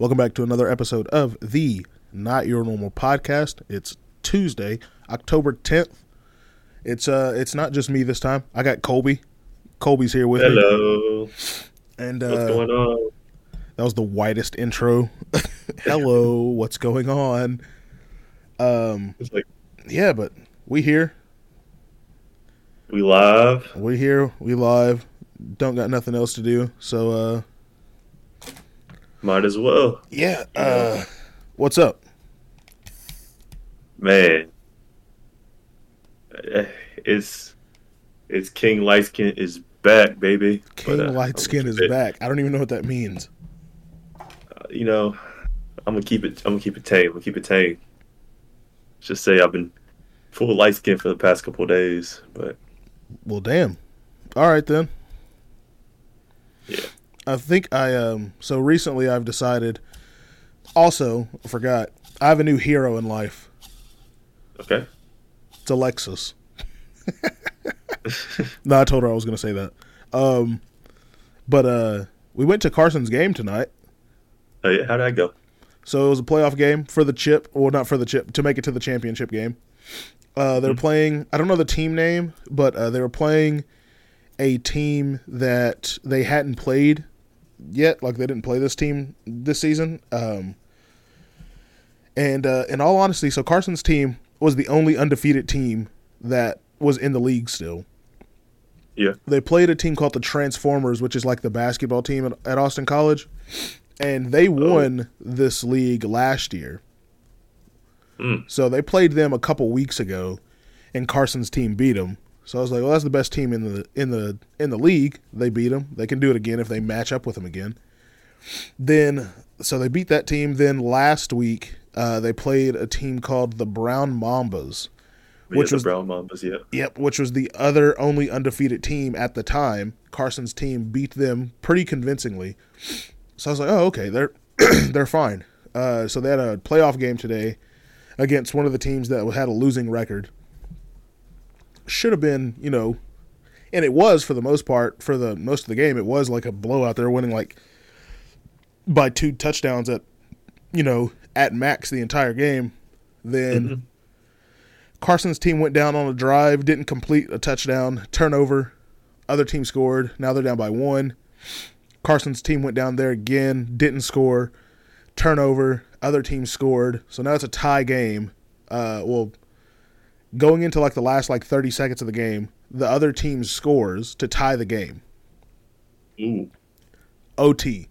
Welcome back to another episode of the Not Your Normal Podcast. It's Tuesday, October 10th. It's uh it's not just me this time. I got Kolby. Kolby's here with me. Hello. And What's uh going on? that was the whitest intro. Hello, what's going on? Um It's like yeah, but we here. we live. We here. We live. Don't got nothing else to do. So uh Might as well. yeah, uh what's up? Man. It's it's King Lightskin is back, baby. King But, uh, Light Skin is gonna back. I don't even know what that means. it- You know, I'm gonna keep it I'm gonna keep it tame. I'm gonna keep it tame. Just say I've been full light skin for the past couple of days, but Well, damn. All right then. Yeah. I think I um. So recently, I've decided. Also, I forgot. I have a new hero in life. okay. It's Alexis. no, I told her I was going to say that. Um, but uh, we went to Carson's game tonight. Oh, yeah, How did I go? So it was a playoff game for the chip, well not for the chip, to make it to the championship game. Uh, they were playing. I don't know the team name, but uh, they were playing a team that they hadn't played yet. Like they didn't play this team this season. Um, and uh, in all honesty, so Carson's team was the only undefeated team that was in the league still. Yeah. They played a team called the Transformers, which is like the basketball team at, at Austin College, and they won this league last year. Mm. So they played them a couple weeks ago, and Carson's team beat them. So I was like, well, that's the best team in the in the in the league. They beat them. They can do it again if they match up with them again. Then, so they beat that team. Then last week, uh, they played a team called the Brown Mambas. Yeah, Which the was- Brown Mambas, yeah. Yep, which was the other only undefeated team at the time. Carson's team beat them pretty convincingly. So I was like, oh, okay, they're they're fine. Uh, so they had a playoff game today against one of the teams that had a losing record. Should have been, you know, and it was for the most part for the most of the game. It was like a blowout. They're winning like by two touchdowns at, you know, at max the entire game. Then. Mhm. Carson's team went down on a drive, didn't complete a touchdown, turnover. Other team scored. Now they're down by one. Carson's team went down there again, didn't score. Turnover. Other team scored. So now it's a tie game. Uh, well, going into like the last like 30 seconds of the game, the other team scores to tie the game. Ooh. OT.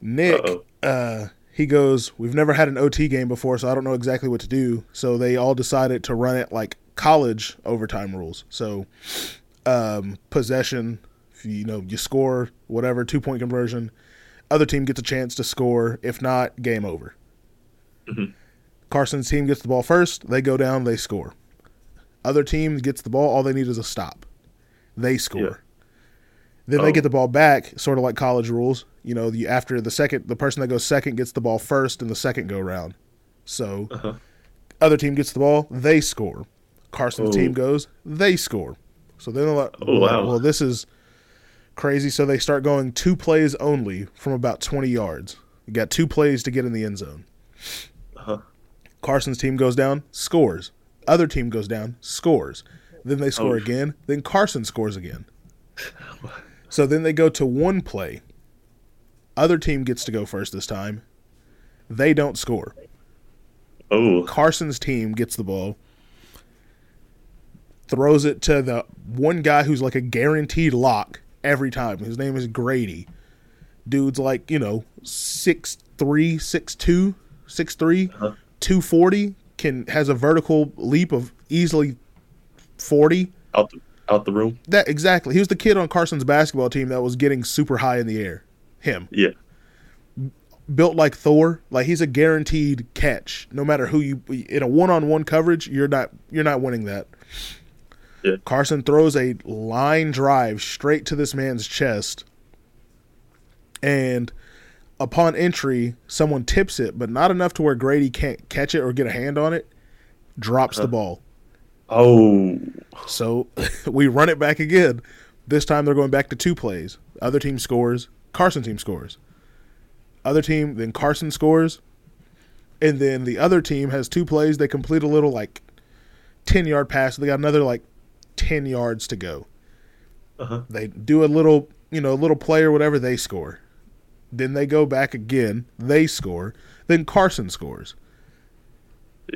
Nick, Uh-oh. uh, he goes, We've never had an OT game before, so I don't know exactly what to do. So they all decided to run it like college overtime rules. So um, possession, if you, know, you score, whatever, two point conversion, other team gets a chance to score. If not, game over. Mhm. Carson's team gets the ball first, they go down, they score. Other team gets the ball, all they need is a stop. They score. Yeah. Then they Oh. get the ball back, sort of like college rules. You know, you, after the second, the person that goes second gets the ball first in the second go round. So, Uh-huh. other team gets the ball, they score. Carson's Oh. team goes, they score. So then they're like, Oh, wow. well, this is crazy. So they start going two plays only from about 20 yards. You got two plays to get in the end zone. Carson's team goes down, scores. Other team goes down, scores. Then they score Oh. again. Then Carson scores again. So then they go to one play. Other team gets to go first this time. They don't score. Oh. Carson's team gets the ball, throws it to the one guy who's like a guaranteed lock every time. His name is Grady. Dude's like, you know, 6'3, 6'2, 6'3, Uh-huh. 240, can has a vertical leap of easily 40. Out the out the room. That exactly. He was the kid on Carson's basketball team that was getting super high in the air. Him. Yeah. built like Thor. Like he's a guaranteed catch. No matter who you in a one-on-one coverage, you're not you're not winning that. Yeah. Carson throws a line drive straight to this man's chest. And upon entry, someone tips it, but not enough to where Grady can't catch it or get a hand on it. Drops the ball. Oh. So we run it back again. This time they're going back to two plays. Other team scores. Carson team scores. other team, then Carson scores, and then the other team has two plays. They complete a little like ten yard pass. They got another like ten yards to go. Uh-huh. They do a little, you know, a little play or whatever. They score. Then they go back again. They score. Then Carson scores.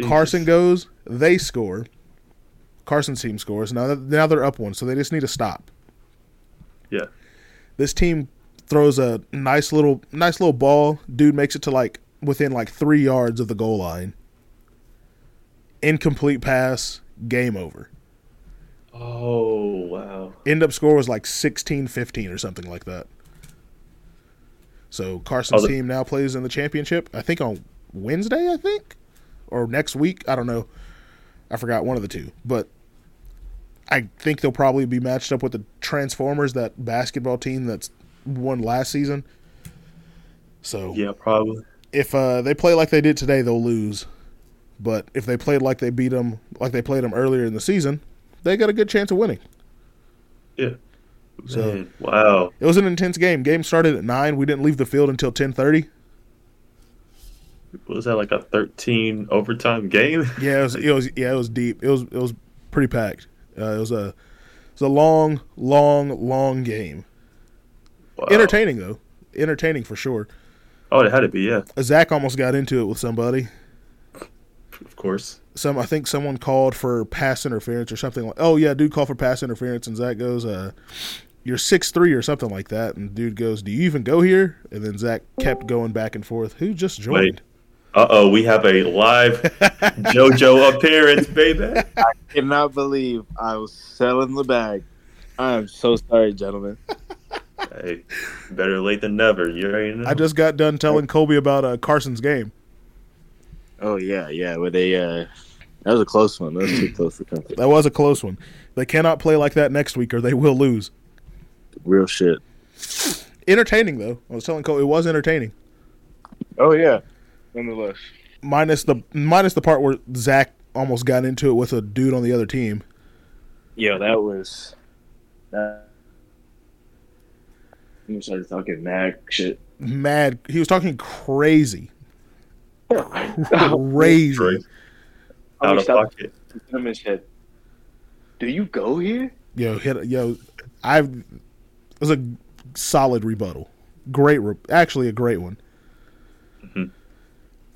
Carson goes. They score. Carson's team scores. Now, now they're up one, so they just need to stop. Yeah. This team throws a nice little, nice little ball. Dude makes it to like within like three yards of the goal line. Incomplete pass. Game over. Oh wow. End up score was like 16-15 or something like that. So Carson's Oh, the- team now plays in the championship. I think on Wednesday. I think or next week. I don't know. I forgot one of the two, but I think they'll probably be matched up with the Transformers, that basketball team that's won last season. So Yeah, probably. if uh, they play like they did today, they'll lose. But if they played like they beat them, like they played them earlier in the season, they got a good chance of winning. Yeah. So- Man, wow. It was an intense game. Game started at nine. We didn't leave the field until ten thirty. Was that like a 13 overtime game? Yeah, it was, it was. Yeah, it was deep. It was. It was pretty packed. Uh, it was a. It was a long, long, long game. Wow. Entertaining though. Entertaining for sure. Oh, it had to be. Yeah, Zach almost got into it with somebody. of course. Some I think someone called for pass interference or something like. Oh yeah, dude called for pass interference, and Zach goes, "Uh, you're six three or something like that." And dude goes, "Do you even go here?" And then Zach kept going back and forth. Who just joined? Uh oh, we have a live JoJo appearance, baby. I cannot believe I was selling the bag. I am so sorry, gentlemen. hey, better late than never. You already know. I just got done telling Kolby about uh, Carson's game. Oh yeah, yeah. Where they uh that was a close one. That was too close to come. That was a close one. They cannot play like that next week or they will lose. Real shit. Entertaining though. I was telling Cole it was entertaining. Oh yeah. Nonetheless. Minus the minus the part where Zach almost got into it with a dude on the other team. Yeah, that was that you started talking mad shit. Mad he was talking crazy. Crazy. Crazy. I Out mean, of stop pocket. him and said, Do you go here? Yo, hit yo I it was a solid rebuttal. Great re- actually a great one.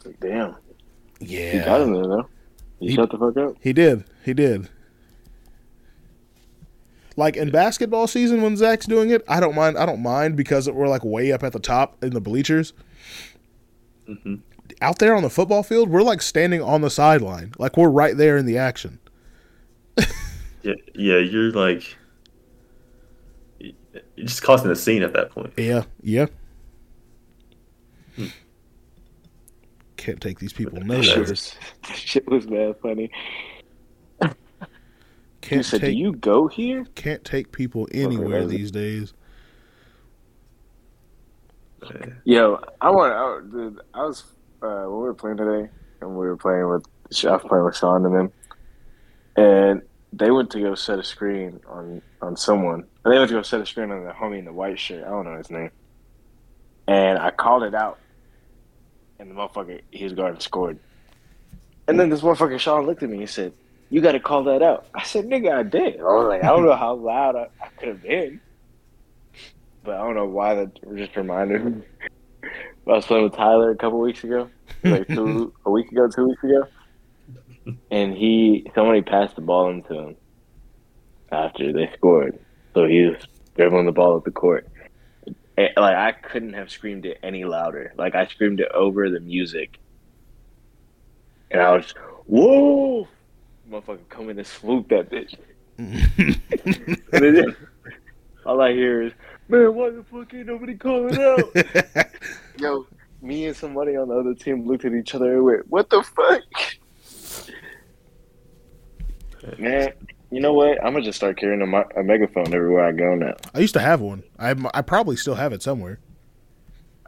Like, damn. Yeah. He got him there though. He, He- shut the fuck up. He did. He did. Like in basketball season when Zach's doing it, I don't mind. I don't mind because we're like way up at the top in the bleachers. hmm Out there on the football field, we're like standing on the sideline, like we're right there in the action. Yeah, yeah, you're like, just causing a scene at that point. Yeah, yeah. Can't take these people That shit nowhere. was, that shit was mad funny. Can't said, Do take you go here? can't take people anywhere Okay. these days. Yo, I want. I, dude, I was uh, when we were playing today, and we were playing with. I was playing with Sean and them, and they went to go set a screen on on someone. They went to go set a screen on the homie in the white shirt. I don't know his name. And I called it out, and the motherfucker he was guarding scored. And then this motherfucker Sean looked at me and said, "You got to call that out." I said, "Nigga, I did." I was like, "I don't know how loud I, I could have been." But I don't know why that just reminded me. I was playing with Tyler a couple weeks ago, like two a week ago, two weeks ago, and he somebody passed the ball into him after they scored, so he was dribbling the ball at the court. And, like I couldn't have screamed it any louder. Like I screamed it over the music, and I was whoa, motherfucker, come in and swoop that bitch. Then, all I hear is, man, why the fuck ain't nobody calling out? Yo, me and somebody on the other team looked at each other and went, "What the fuck?" Man, you know what? I'm gonna just start carrying a, a megaphone everywhere I go now. I used to have one. I I probably still have it somewhere.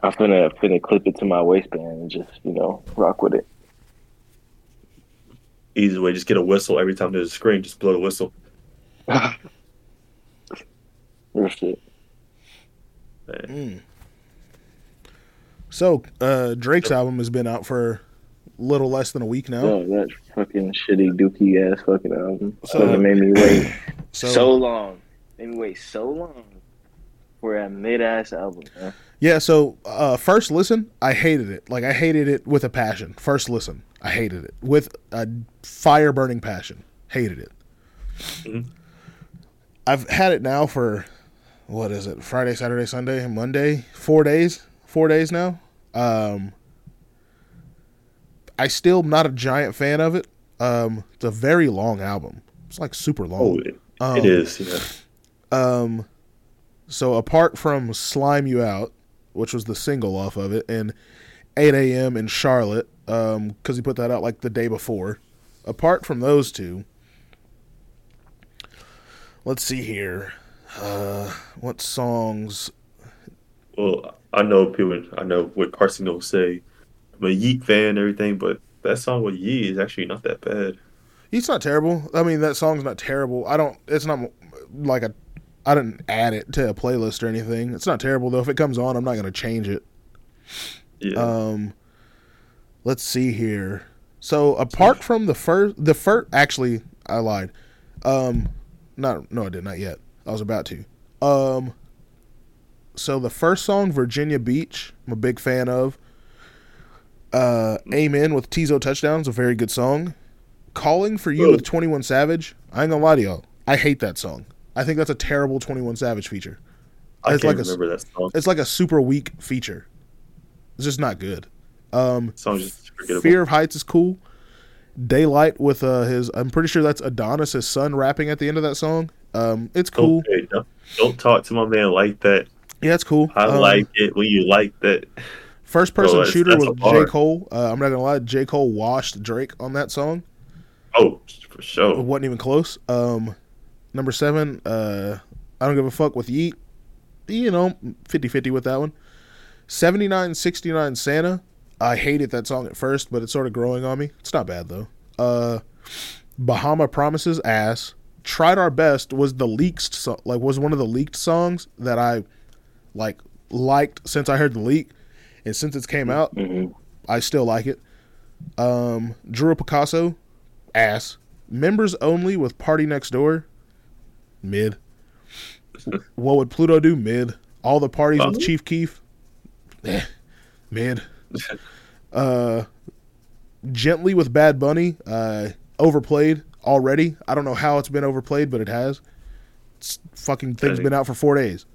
I'm gonna clip it to my waistband and just you know rock with it. Easy way, just get a whistle every time there's a screen. Just blow the whistle. Real shit. Mm. So uh, Drake's album has been out for a little less than a week now. Oh, that fucking shitty dookie ass fucking album. So- So it made me wait So, so, long. Made me wait so long for a mid ass album. Man. yeah, so uh, first listen, I hated it. Like I hated it with a passion. First listen, I hated it with a fire burning passion. Hated it. Mhm. I've had it now for what is it? Friday, Saturday, Sunday, Monday, four days. Four days now. Um, I still not a giant fan of it. Um, it's a very long album. It's like super long. Oh, it, Um, it is. Yeah. Um, so apart from "Slime You Out," which was the single off of it, and "8 A.M." in Charlotte, um, because he put that out like the day before. Apart from those two, let's see here. Uh, what songs? Well, I know people. I know what Carson will say. I'm a Yeat fan and everything, but that song with Yeat is actually not that bad. It's not terrible. I mean, that song's not terrible. I don't. It's not like a. I didn't add it to a playlist or anything. It's not terrible though. If it comes on, I'm not gonna change it. Yeah. Um, let's see here. So apart from the first, the first actually, I lied. Um, not no, I did not yet. I was about to. Um, so the first song, Virginia Beach, I'm a big fan of. Uh, Amen with Teezo Touchdown is a very good song. Calling for You Oh. with Twenty One Savage. I ain't gonna lie to y'all. I hate that song. I think that's a terrible Twenty One Savage feature. I it's can't like a- remember that song. It's like a super weak feature. It's just not good. Um, Song's just forgettable. Fear of Heights is cool. Daylight with uh his I'm pretty sure that's Adonis his son rapping at the end of that song. Um it's cool. Okay, don't, don't talk to my man like that. Yeah, it's cool. I Um, like it when you like that. First person shooter with J. Cole. Uh, I'm not gonna lie, J. Cole washed Drake on that song. Oh, for sure. It wasn't even close. Um number seven, uh I don't give a fuck with Yeat. You know, 50-50 with that one. 7969 Santa. I hated that song at first, but it's sort of growing on me. It's not bad though. Uh Bahama Promises ass. Tried our best was the leaked so- like was one of the leaked songs that I like liked since I heard the leak and since it came out hmm I still like it. Um Drew Picasso ass. Members only with Party Next Door mid. what would Pluto do mid? All the parties with. Chief Keef eh, mid. Uh Gently with Bad Bunny uh overplayed already. I don't know how it's been overplayed, but it has. It's fucking thing's been out for 4 days.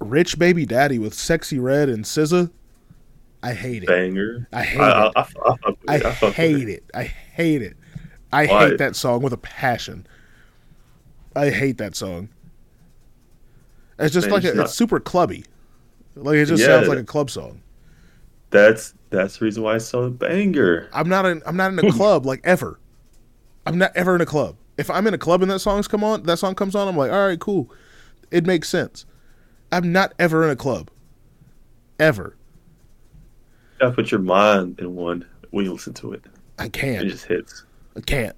Rich Baby Daddy with Sexyy Red and SZA. I hate it. Banger. I hate I, it. I, I, I. Hate it. I hate it. I Why? hate that song with a passion. I hate that song. It's just Man, like it's a, not- it's super clubby. Like it just Yeah. sounds like a club song. That's that's the reason why it's so banger. I'm not in I'm not in a club like ever. I'm not ever in a club. If I'm in a club and that song's come on, that song comes on, I'm like, all right, cool. It makes sense. I'm not ever in a club. Ever. You gotta put your mind in one when you listen to it. I can't. It just hits. I can't.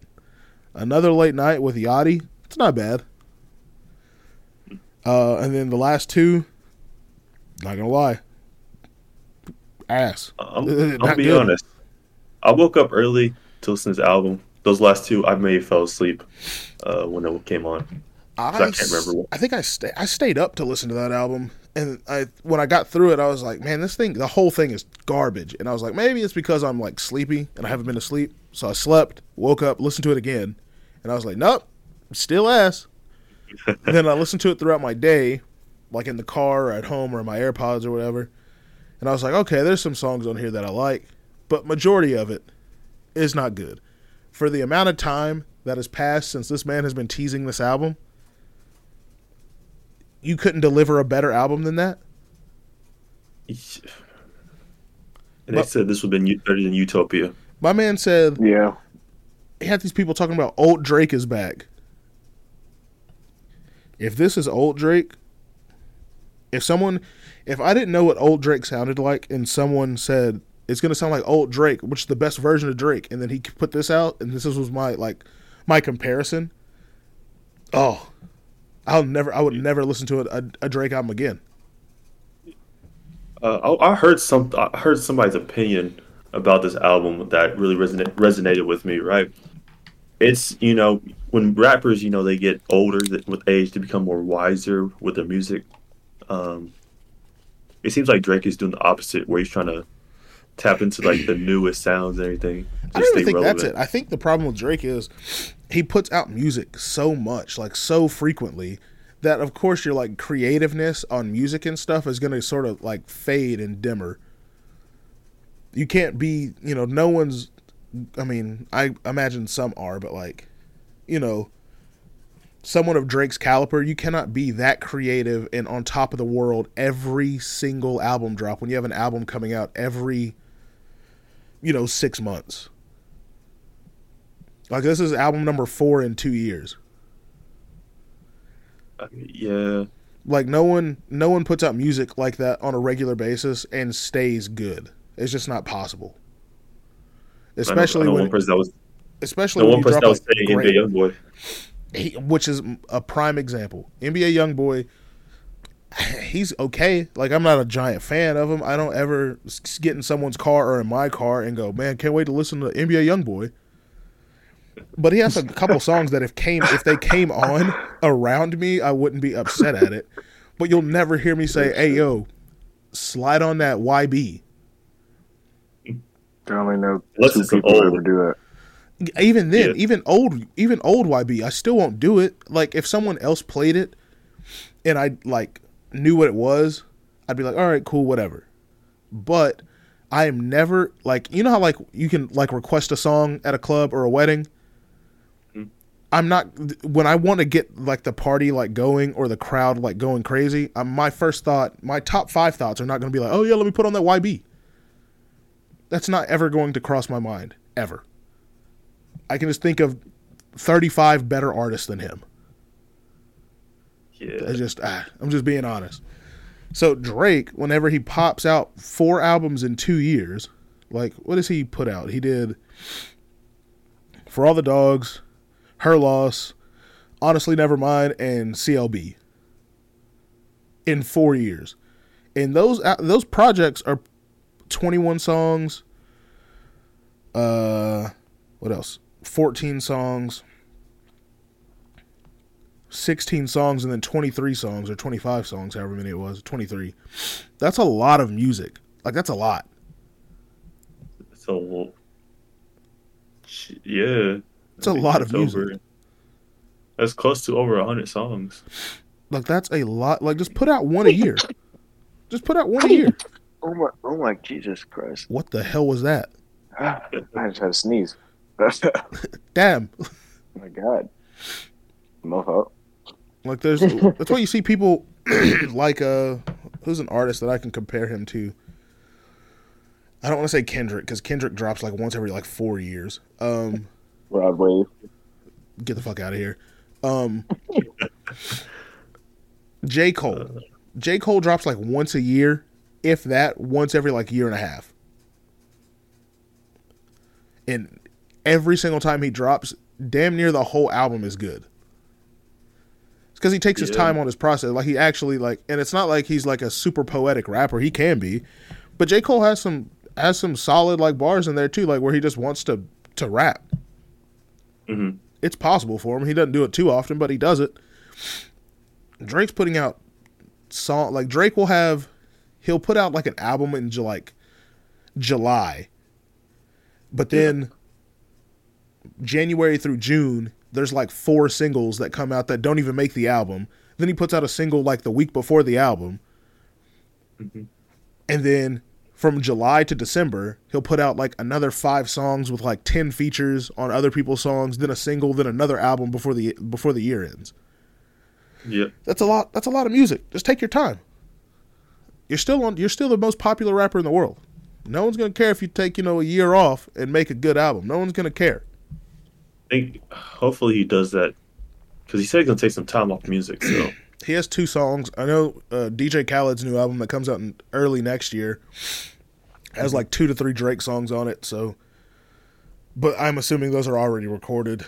Another late night with Yachty. It's not bad. Uh, and then the last two, not gonna lie, ass. I'm, Uh, I'll be good. honest. I woke up early to listen to this album. Those last two, I may have fell asleep uh, when it came on. I, I can't remember what- I think I sta I stayed up to listen to that album, and I when I got through it, I was like, man, this thing, the whole thing is garbage. And I was like, maybe it's because I'm like sleepy and I haven't been asleep. So I slept, woke up, listened to it again, and I was like, nope, still ass. Then I listened to it throughout my day, like in the car or at home or in my AirPods or whatever. And I was like, okay, there's some songs on here that I like, but majority of it is not good. For the amount of time that has passed since this man has been teasing this album, you couldn't deliver a better album than that. And they But- said this would have been better than Utopia. My man said Yeah. he had these people talking about old Drake is back. If this is old Drake, if someone, if I didn't know what old Drake sounded like, and someone said it's gonna sound like old Drake, which is the best version of Drake, and then he put this out, and this was my like my comparison. Oh, I'll never, I would never listen to a, a, a Drake album again. Uh, I, I heard some. I heard somebody's opinion about this album that really resonate, resonated with me. Right? It's you know when rappers you know they get older with age they become more wiser with their music. Um, it seems like Drake is doing the opposite, where he's trying to tap into like the newest sounds and everything. I don't even think relevant. that's it. I think the problem with Drake is he puts out music so much, like so frequently, that of course your like creativeness on music and stuff is going to sort of like fade and dimmer. You can't be, you know, no one's. I mean, I imagine some are, but like, you know, someone of Drake's caliber, you cannot be that creative and on top of the world every single album drop when you have an album coming out every, you know, six months. Like this is album number four in two years. Uh, yeah. Like no one no one puts out music like that on a regular basis and stays good. It's just not possible. Especially I know, I know when one person that was especially when one person that was saying NBA YoungBoy. He, which is a prime example. NBA YoungBoy he's okay. Like I'm not a giant fan of him. I don't ever get in someone's car or in my car and go, "Man, can't wait to listen to NBA YoungBoy." But he has a couple songs that if came if they came on around me, I wouldn't be upset at it. But you'll never hear me say, "Hey yo, slide on that YB." I only know two people old. ever do that. Even then, yeah. even old, even old YB, I still won't do it. Like if someone else played it, and I like knew what it was, I'd be like, "All right, cool, whatever." But I am never like you know how like you can like request a song at a club or a wedding I'm not when I want to get like the party like going or the crowd like going crazy. Um, my first thought, my top five thoughts are not going to be like, oh yeah, let me put on that YB. That's not ever going to cross my mind ever. I can just think of 35 better artists than him. Yeah. I just ah, I'm just being honest. So Drake, whenever he pops out four albums in two years, like what does he put out? He did For All the Dogs, her Loss, Honestly Nevermind, and CLB in four years. And those uh, those projects are 21 songs. Uh, what else? 14 songs. 16 songs and then 23 songs or 25 songs, however many it was, 23. That's a lot of music. Like that's a lot. So yeah. It's a lot of music. Over, that's close to over hundred songs. Like that's a lot. Like just put out one a year. just put out one a year. Oh my! Oh my! Jesus Christ! What the hell was that? I just had a sneeze. Damn. Oh my God. Mofo. Like there's that's why you see people like uh who's an artist that I can compare him to. I don't want to say Kendrick because Kendrick drops like once every like four years. Um, Rod Wave. Get the fuck out of here. Um, J Cole. J Cole drops like once a year, if that, once every like year and a half. And every single time he drops, damn near the whole album is good. It's because he takes his time on his process. Like he actually like, and it's not like he's like a super poetic rapper. He can be, but J Cole has some has some solid like bars in there too, like where he just wants to to rap. Mm-hmm. It's possible for him. He doesn't do it too often, but he does it. Drake's putting out song like Drake will have he'll put out like an album in like July. But then yeah. January through June, there's like four singles that come out that don't even make the album. Then he puts out a single like the week before the album. Mm-hmm. And then from July to December, he'll put out like another five songs with like ten features on other people's songs, then a single, then another album before the before the year ends. Yeah, that's a lot. That's a lot of music. Just take your time. You're still on. You're still the most popular rapper in the world. No one's gonna care if you take you know a year off and make a good album. No one's gonna care. I think hopefully he does that because he said he's gonna take some time off music. So he has two songs. I know uh, DJ Khaled's new album that comes out in early next year has like two to three Drake songs on it. So, but I'm assuming those are already recorded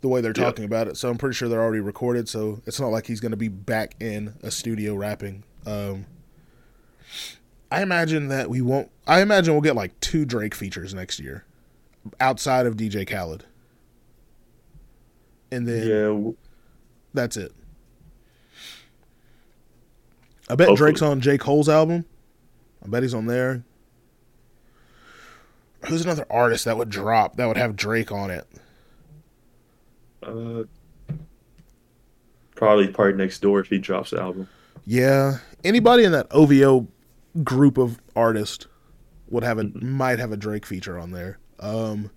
the way they're talking yep. about it. So I'm pretty sure they're already recorded. So it's not like he's going to be back in a studio rapping. Um, I imagine that we won't. I imagine we'll get like two Drake features next year, outside of DJ Khaled, and then Yeah, that's it. I bet Hopefully. Drake's on J Cole's album. I bet he's on there. Who's another artist that would drop that would have Drake on it? uh, probably Party Next Door if he drops the album. Yeah, anybody in that OVO group of artists would have a might have a Drake feature on there. Um,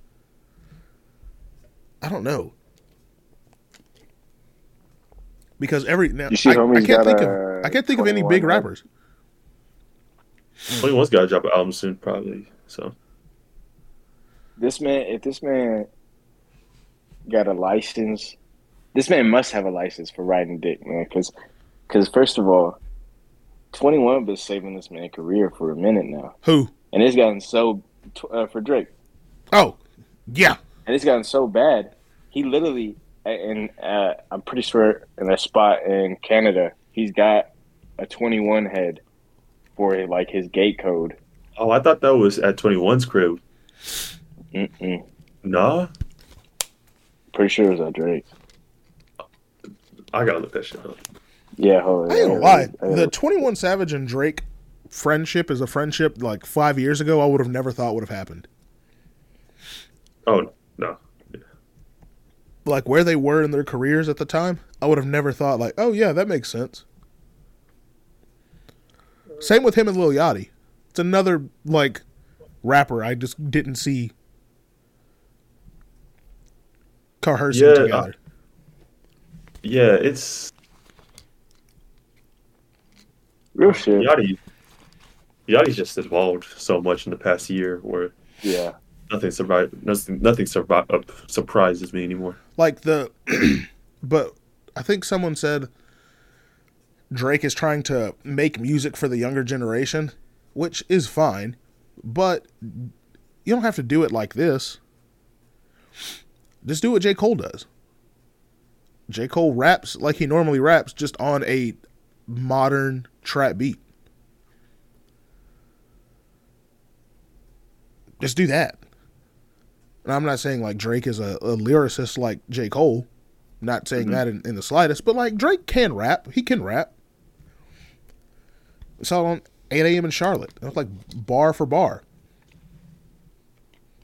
I don't know because every now You see I, I homie's can't got, think uh, of I can't think of any big rappers. Twenty One's got to drop an album soon, probably. So This man, if this man got a license, this man must have a license for riding dick, man. Because, because first of all, Twenty One been saving this man career for a minute now, Who? and it's gotten so uh, for Drake, Oh, yeah. and it's gotten so bad. He literally, and uh, I'm pretty sure in a spot in Canada, he's got a Twenty One head for like his gate code. oh, I thought that was at 21's crib. Mm-mm. Nah, Pretty sure it was at Drake. I gotta look that shit up. Yeah, hold on. I ain't gonna lie. The Twenty One Savage and Drake friendship is a friendship like five years ago. I would have never thought would have happened. Oh no, Like where they were in their careers at the time, I would have never thought like, oh yeah, that makes sense. Same with him and Lil Yachty. It's another like rapper I just didn't see coercing Yeah, together. yeah, it's Real shit. Yachty. Yachty's just evolved so much in the past year, where Yeah. nothing survived, nothing, nothing survi- uh, surprises me anymore. like the but i think someone said drake is trying to make music for the younger generation which is fine but you don't have to do it like this just do what j cole does j cole raps like he normally raps just on a modern trap beat just do that and I'm not saying like Drake is a, a lyricist like J. Cole. Not saying mm-hmm. that in, in the slightest, but like Drake can rap. He can rap. We saw it on 8 a.m. in Charlotte. It was like bar for bar.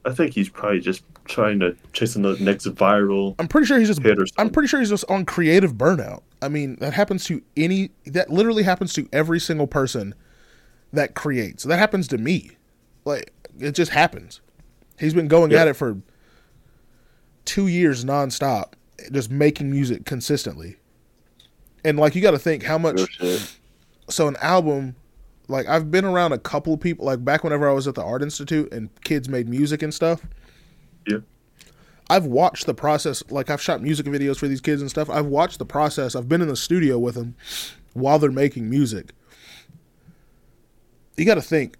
I think he's probably just trying to chase the next viral I'm pretty sure he's just. I'm pretty sure he's just on creative burnout. I mean, that happens to any. That literally happens to every single person that creates. That happens to me. Like it just happens. He's been going Yeah. at it for two years nonstop, just making music consistently. And like you got to think how much oh, shit. So an album like I've been around a couple of people like back whenever I was at the art institute and kids made music and stuff. Yeah. I've watched the process like I've shot music videos for these kids and stuff. I've watched the process. I've been in the studio with them while they're making music. You got to think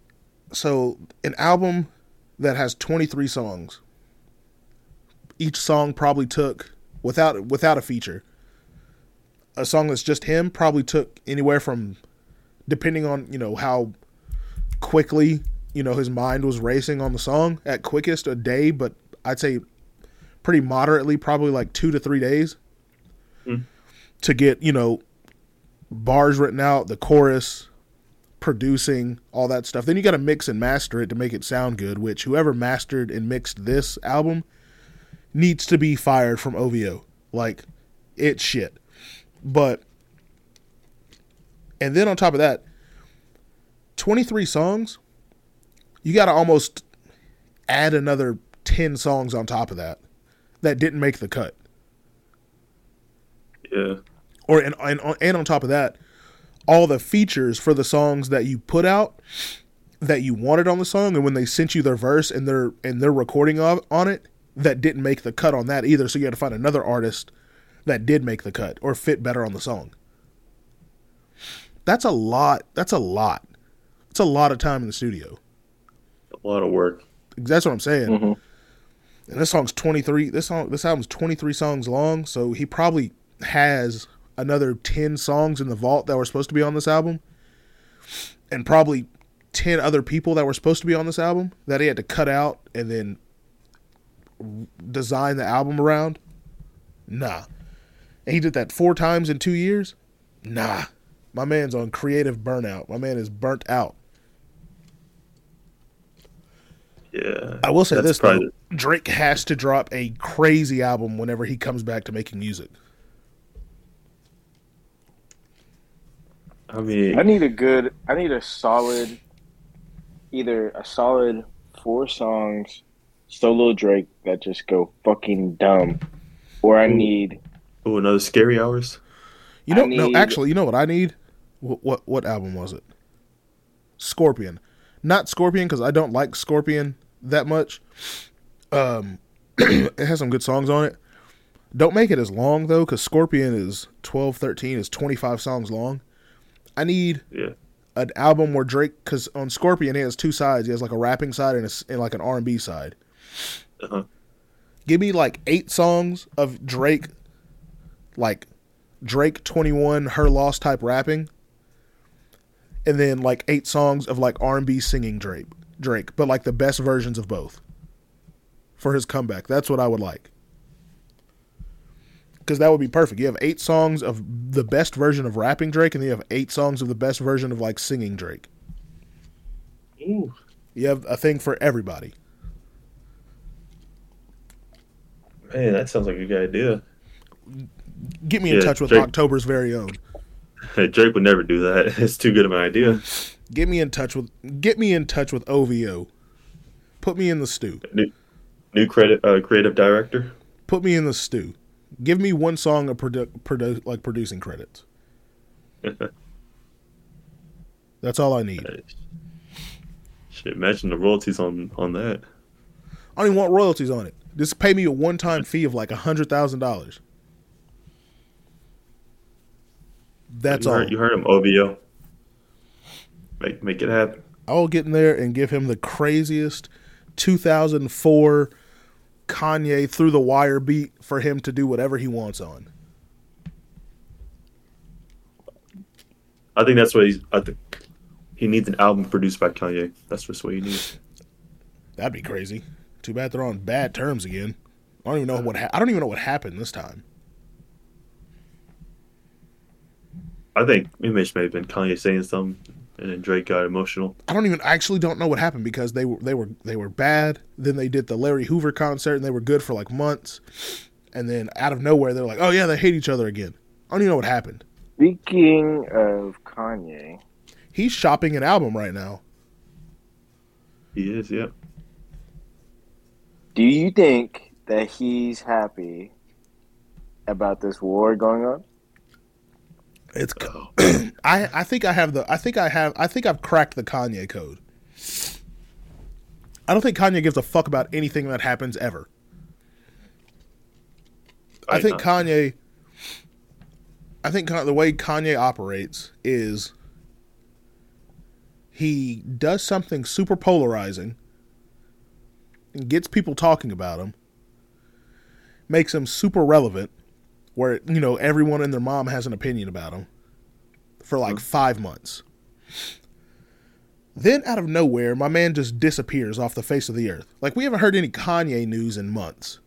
so an album that has 23 songs each song probably took without without a feature a song that's just him probably took anywhere from depending on you know how quickly you know his mind was racing on the song at quickest a day but i'd say pretty moderately probably like two to three days Mm. to get you know bars written out the chorus producing all that stuff. Then you got to mix and master it to make it sound good which whoever mastered and mixed this album needs to be fired from ovo like it's shit. But and then on top of that 23 songs you got to almost add another 10 songs on top of that that didn't make the cut. Yeah, or and, and and on top of that all the features for the songs that you put out that you wanted on the song and when they sent you their verse and their and their recording of on it that didn't make the cut on that either. So you had to find another artist that did make the cut or fit better on the song that's a lot that's a lot it's a lot of time in the studio a lot of work. that's what i'm saying Mhm. and this song's 23 this song this album's 23 songs long so he probably has another 10 songs in the vault that were supposed to be on this album and probably ten other people that were supposed to be on this album that he had to cut out and then design the album around. Nah. And he did that four times in two years. Nah. My man's on creative burnout. My man is burnt out. Yeah. I will say this though: Drake has to drop a crazy album whenever he comes back to making music. I mean, I need a good. I need a solid, either a solid four songs, solo Drake that just go fucking dumb, or I need. oh, another scary hours. You know, I no, actually, you know what I need? What what, what album was it? Scorpion, not Scorpion because I don't like Scorpion that much. Um, it has some good songs on it. Don't make it as long though, because Scorpion is 12, 13, is twenty five songs long. I need Yeah. an album where Drake, because on Scorpion he has two sides. He has like a rapping side and, a and like an R and B side. Uh-huh. Give me like eight songs of Drake, like Drake twenty one, her loss type rapping, and then like eight songs of like R and B singing Drake, Drake, but like the best versions of both for his comeback. That's what I would like. Because that would be perfect. You have eight songs of the best version of rapping Drake, and then you have eight songs of the best version of like singing Drake. Ooh. You have a thing for everybody. Man, that sounds like a good idea. Get me in touch with Drake- October's very own. Drake would never do that. It's too good of an idea. Get me in touch with get me in touch with OVO. Put me in the stew. New, new credit, uh, creative director. Put me in the stew. Give me one song of produ- produ- like producing credits. That's all I need. Shit, imagine the royalties on on that. I don't even want royalties on it. Just pay me a one time fee of like a hundred thousand dollars. That's you all. Heard, you heard him, OVO. Make make it happen. I'll get in there and give him the craziest 2004 Kanye through the wire beat for him to do whatever he wants on. I think that's what he's. I think he needs an album produced by Kanye. That's just what he needs. That'd be crazy. Too bad they're on bad terms again. I don't even know what ha- I don't even know what happened this time. I think Image may have been Kanye saying something, and then Drake got emotional. I don't even I actually don't know what happened because they were they were they were bad. Then they did the Larry Hoover concert and they were good for like months. And then out of nowhere they're like, "Oh yeah, they hate each other again." I don't even know what happened. Speaking of Kanye, He's shopping an album right now. He is, yeah. do you think that he's happy about this war going on? It's Oh, I I think I have the I think I have I think I've cracked the Kanye code. I don't think Kanye gives a fuck about anything that happens ever. I think not. Kanye. I think the way Kanye operates is he does something super polarizing and gets people talking about him, makes him super relevant, where you know everyone and their mom has an opinion about him for like five months. Then out of nowhere, my man just disappears off the face of the earth. Like we haven't heard any Kanye news in months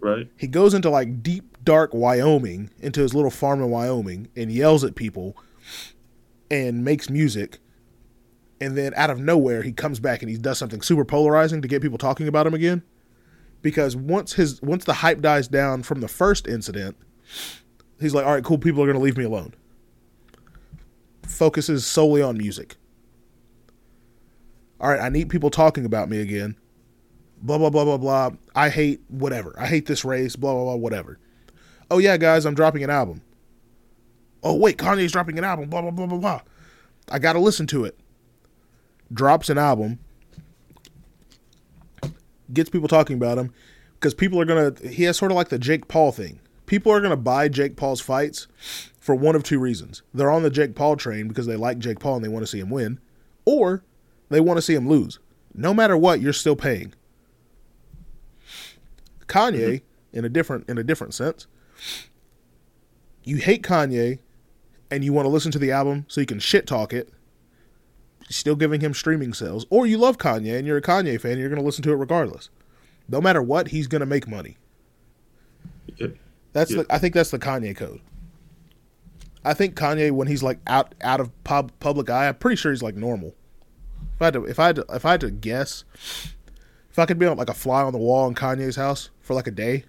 right? he goes into like deep dark Wyoming into his little farm in Wyoming and yells at people and makes music and then out of nowhere he comes back and he does something super polarizing to get people talking about him again because once his once the hype dies down from the first incident he's like all right cool people are going to leave me alone focuses solely on music all right I need people talking about me again blah blah blah blah blah. I hate whatever. I hate this race. Blah blah blah. Whatever. Oh yeah, guys, I'm dropping an album. Oh wait, Kanye's dropping an album. Blah blah blah blah blah. I gotta listen to it. Drops an album. Gets people talking about him because people are gonna. He has sort of like the Jake Paul thing. People are gonna buy Jake Paul's fights for one of two reasons. They're on the Jake Paul train because they like Jake Paul and they want to see him win, or they want to see him lose. No matter what, you're still paying. Kanye mm-hmm. in a different in a different sense. You hate Kanye and you want to listen to the album so you can shit talk it. Still giving him streaming sales, or you love Kanye and you're a Kanye fan, and you're going to listen to it regardless. No matter what, he's going to make money. That's the. I think that's the Kanye code. I think Kanye, when he's like out out of pub, public eye, I'm pretty sure he's like normal. If I had to, if I had to, if I had to guess, if I could be on like a fly on the wall in Kanye's house for like a day,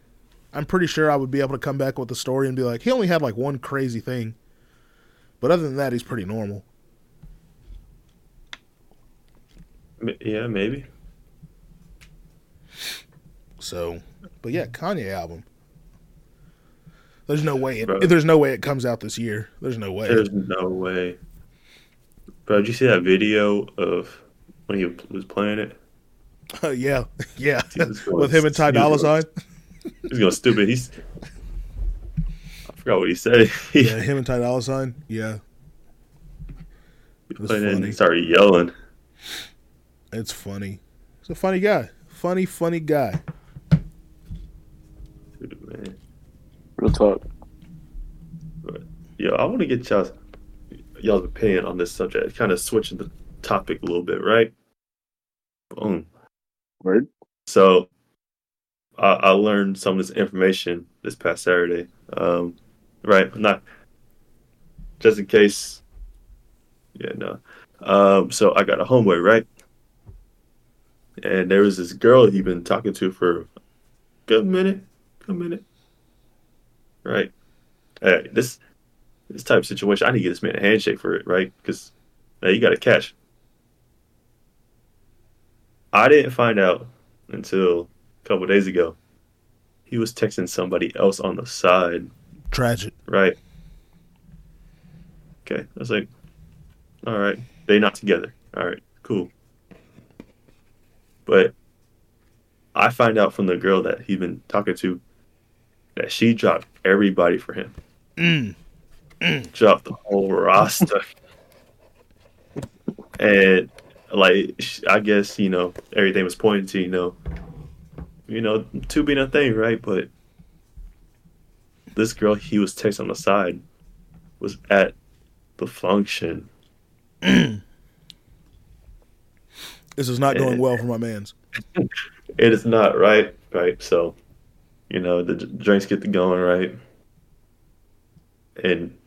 I'm pretty sure I would be able to come back with the story and be like, he only had like one crazy thing, but other than that, he's pretty normal. Yeah, maybe. So, but yeah, Kanye album. There's no way it. There's no way it comes out this year. There's no way. There's no way. Bro, did you see that video of when he was playing it? yeah, yeah. Jesus With him and Ty Dolla Sign. He's going stupid. He's. I forgot what he said. He Yeah, him and Ty Dolla Sign. Yeah, was playing it and he started yelling. It's funny. He's a funny guy. Funny, funny guy. Dude, man. Real talk. Yo, I want to get y'all's y'all's opinion on this subject. Kind of switching the topic a little bit, right? Boom. Word. So, I, I learned some of this information this past Saturday. Um, right, not just in case. Yeah, no. Um, so I got a homeboy, right? And there was this girl he'd been talking to for a good minute, good minute, right? Hey, this this type of situation, I need to get this man a handshake for it, right? Because now you got to catch. I didn't find out until a couple days ago. He was texting somebody else on the side, Tragic. right? Okay, I was like, all right, they not together. All right, cool. But I find out from the girl that he's been talking to that she dropped everybody for him. Mm. Dropped the whole roster. and like I guess you know everything was pointing to you know, you know two being a thing, right? But this girl he was texting on the side was at the function. This is not going well for my man's. It is not right, right? So, you know, the drinks get the going right, and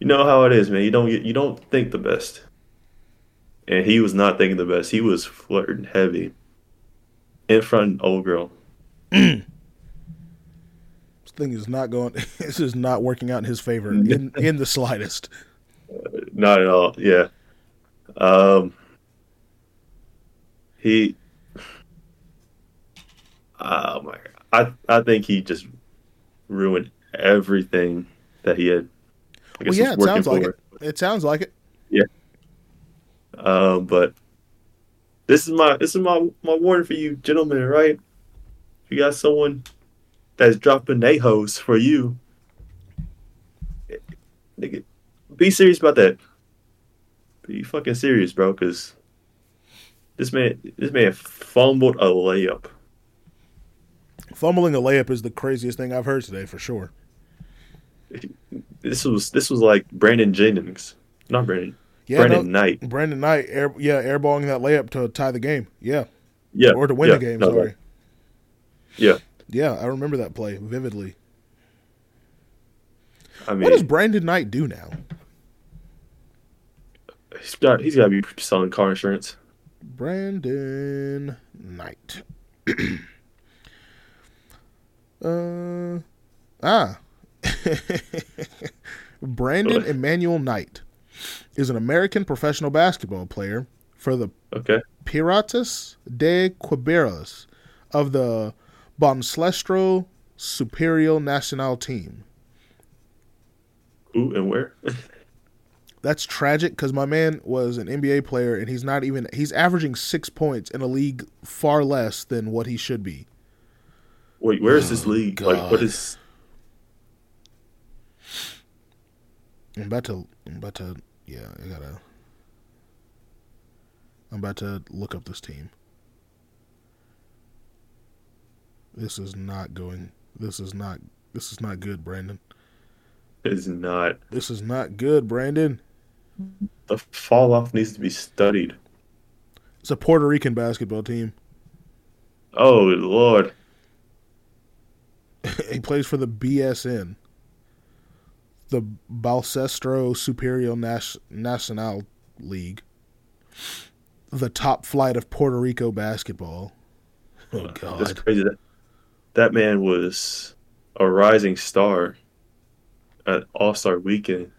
you know how it is, man. You don't get, you don't think the best, and he was not thinking the best. He was flirting heavy in front of an old girl. This thing is not going. This is not working out in his favor in in the slightest. Not at all. Yeah. Um. He. Oh my! I I think he just ruined everything that he had. I Well, yeah, it sounds like for. it. It sounds like it. Yeah. Um, but this is my this is my my warning for you, gentlemen. Right? If you got someone that's dropping they hose for you, nigga, be serious about that. Be fucking serious, bro. Because this man this man fumbled a layup. Fumbling a layup is the craziest thing I've heard today for sure. This was this was like Brandon Jennings, not Brandon. Yeah, Brandon no, Knight. Brandon Knight, air, yeah, airballing that layup to tie the game. Yeah, Yeah, or to win yeah, the game. no, sorry. Yeah, Yeah, I remember that play vividly. I mean, What does Brandon Knight do now? he's got he's got to be selling car insurance. Brandon Knight. uh, ah. Brandon? Emmanuel Knight is an American professional basketball player for the Okay. Piratas de Quiberas of the Bonslestro Superior Nacional team. Who and where? That's tragic because my man was an NBA player and he's not even he's averaging six points in a league far less than what he should be. Wait, where is this oh league? Like, what is? I'm about to I'm about to yeah, I gotta I'm about to look up this team. This is not going this is not this is not good, Brandon. Is not. This is not good, Brandon. The fall off needs to be studied. It's a Puerto Rican basketball team. Oh Lord. he plays for the BSN, the Balsestro Superior Nas- Nacional League, the top flight of Puerto Rico basketball. Oh That's God! crazy. That that man was a rising star at All Star Weekend,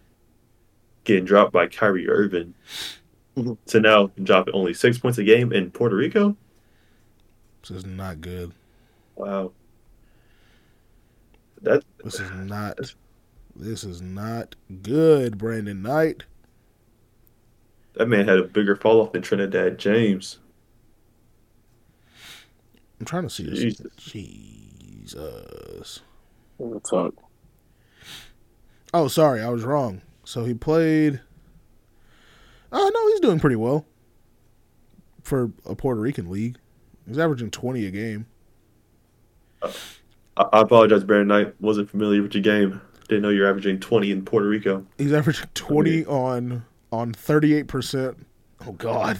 getting dropped by Kyrie Irving. Mhm. So now dropping only six points a game in Puerto Rico. This is not good. Wow. That This is not. This is not good, Brandon Knight. that man had a bigger fall off than Trinidad James. I'm trying to see this. Jesus. Jesus. What's up? Oh, sorry, I was wrong. So he played. Oh no, he's doing pretty well for a Puerto Rican league. He's averaging twenty a game. I, I apologize, Brandon Knight. Wasn't familiar with your game. Didn't know you're averaging 20 in Puerto Rico. He's averaging twenty on on thirty eight percent. Oh God,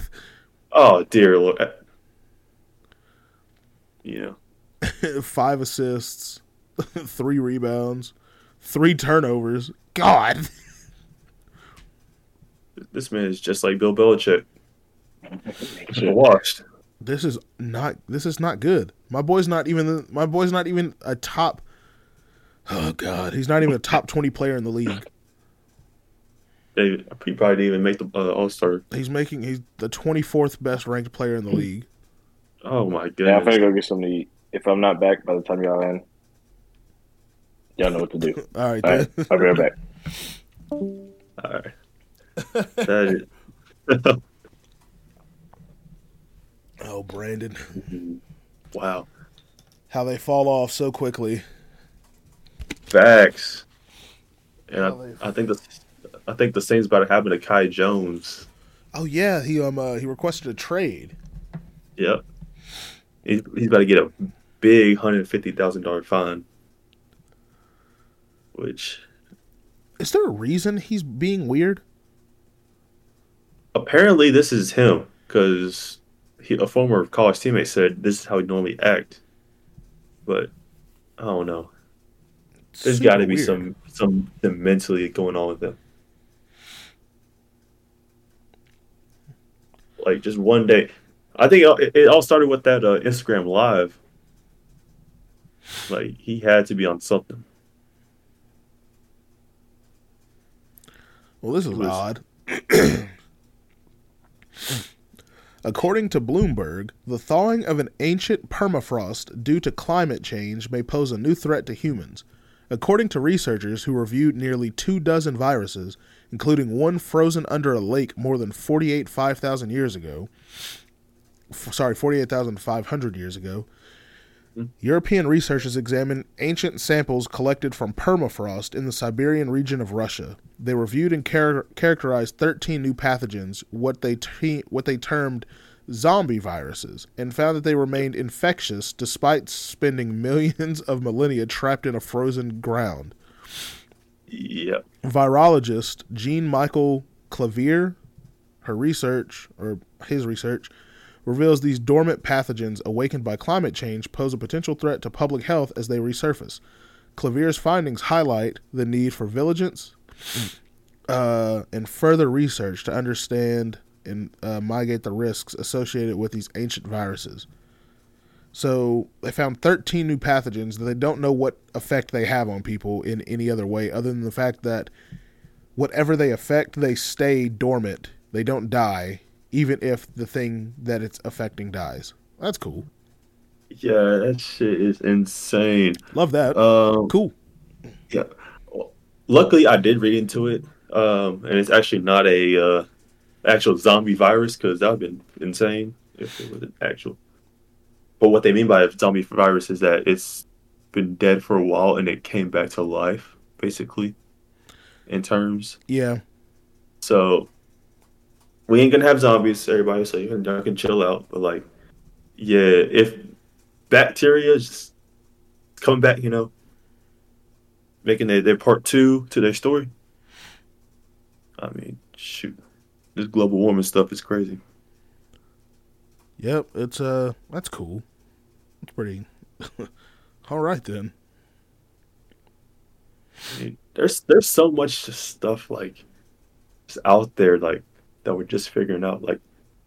Oh dear Lord. Uh, You know, five assists, three rebounds, three turnovers. God, this man is just like Bill Belichick. Washed. this is not this is not good. My boy's not even my boy's not even a top. Oh God, he's not even a top twenty player in the league. They, he probably didn't even make the uh, All Star. He's making he's the twenty fourth best ranked player in the league. Oh my Yeah, I'm gonna go get something to eat. If I'm not back by the time y'all end, y'all know what to do. All right, All right. I'll be right back. All right. That is, oh, Brandon, wow. how they fall off so quickly. Facts. And I, I think the I think the same's about to happen to Kai Jones. Oh yeah, he um uh, he requested a trade. Yep. He's, he's about to get a big hundred fifty thousand dollar fine. Which Is there a reason he's being weird? Apparently this is him because a former college teammate said this is how he normally act. But I don't know. There's got to be some something mentally going on with him. Like just one day, I think it, it all started with that uh, Instagram live. Like he had to be on something. Well, this is was- odd. According to Bloomberg, the thawing of an ancient permafrost due to climate change may pose a new threat to humans. According to researchers who reviewed nearly two dozen viruses, including one frozen under a lake more than 48 5,000 years ago, f- sorry, 48,500 years ago, European researchers examined ancient samples collected from permafrost in the Siberian region of Russia. They reviewed and char- characterized 13 new pathogens, what they te- what they termed zombie viruses, and found that they remained infectious despite spending millions of millennia trapped in a frozen ground. Yeah, Virologist Jean Michael Claverie, her research or his research reveals these dormant pathogens awakened by climate change pose a potential threat to public health as they resurface. Claverie's findings highlight the need for vigilance uh, and further research to understand and uh, mitigate the risks associated with these ancient viruses. So they found 13 new pathogens that they don't know what effect they have on people in any other way other than the fact that whatever they affect, they stay dormant. They don't die, even if the thing that it's affecting dies. That's cool. yeah, that shit is insane. Love that. Um, cool. Yeah. Luckily, I did read into it, um, and it's actually not a uh, actual zombie virus because that would have been insane if it was an actual. But what they mean by a zombie virus is that it's been dead for a while and it came back to life, basically, in terms. Yeah. So we ain't gonna have zombies, everybody. So you can, y'all can chill out. But like, yeah, if bacteria just come back, you know, making their, their part two to their story. I mean, shoot, this global warming stuff is crazy. Yep, it's uh that's cool. It's pretty all right then. I mean, there's there's so much stuff like just out there like that we're just figuring out. Like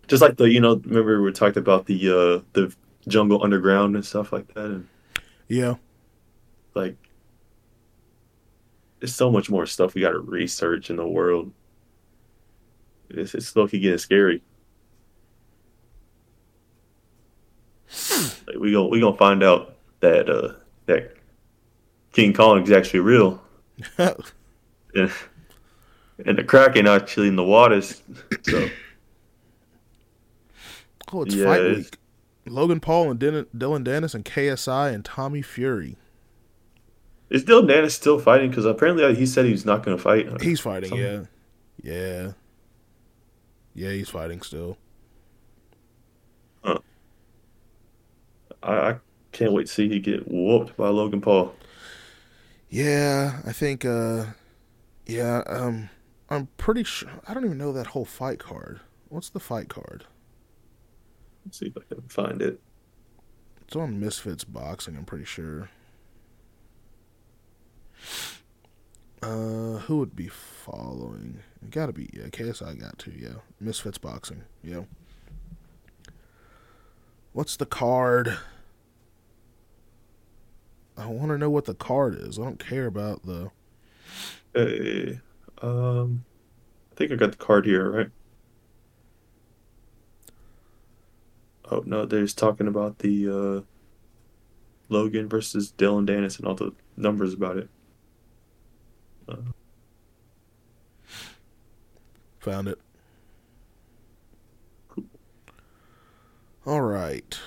just like the you know remember we talked about the uh the jungle underground and stuff like that and Yeah. like there's so much more stuff we got to research in the world. It's it's low key getting scary. Like we gonna we gonna find out that uh that King Kong is actually real and, and the Kraken actually in the waters. So oh, it's Yeah, fight it's- week. Logan Paul and Dillon, Dillon Danis and KSI and Tommy Fury. is Dillon Danis still fighting? Because apparently uh, he said he's not gonna fight. He's fighting, Some- yeah. Yeah. Yeah, he's fighting still. I, I can't wait to see he get whooped by Logan Paul. Yeah, I think uh yeah, um I'm pretty sure I don't even know that whole fight card. What's the fight card? Let's see if I can find it. It's on Misfits Boxing, I'm pretty sure. Uh who would be following? It gotta be yeah, KSI got to, yeah. Misfits Boxing, yeah. What's the card? I wanna know what the card is. I don't care about the Hey, um, I think I got the card here, right? Oh no, they're just talking about the uh, Logan versus Dillon Danis and all the numbers about it. Found it. All right.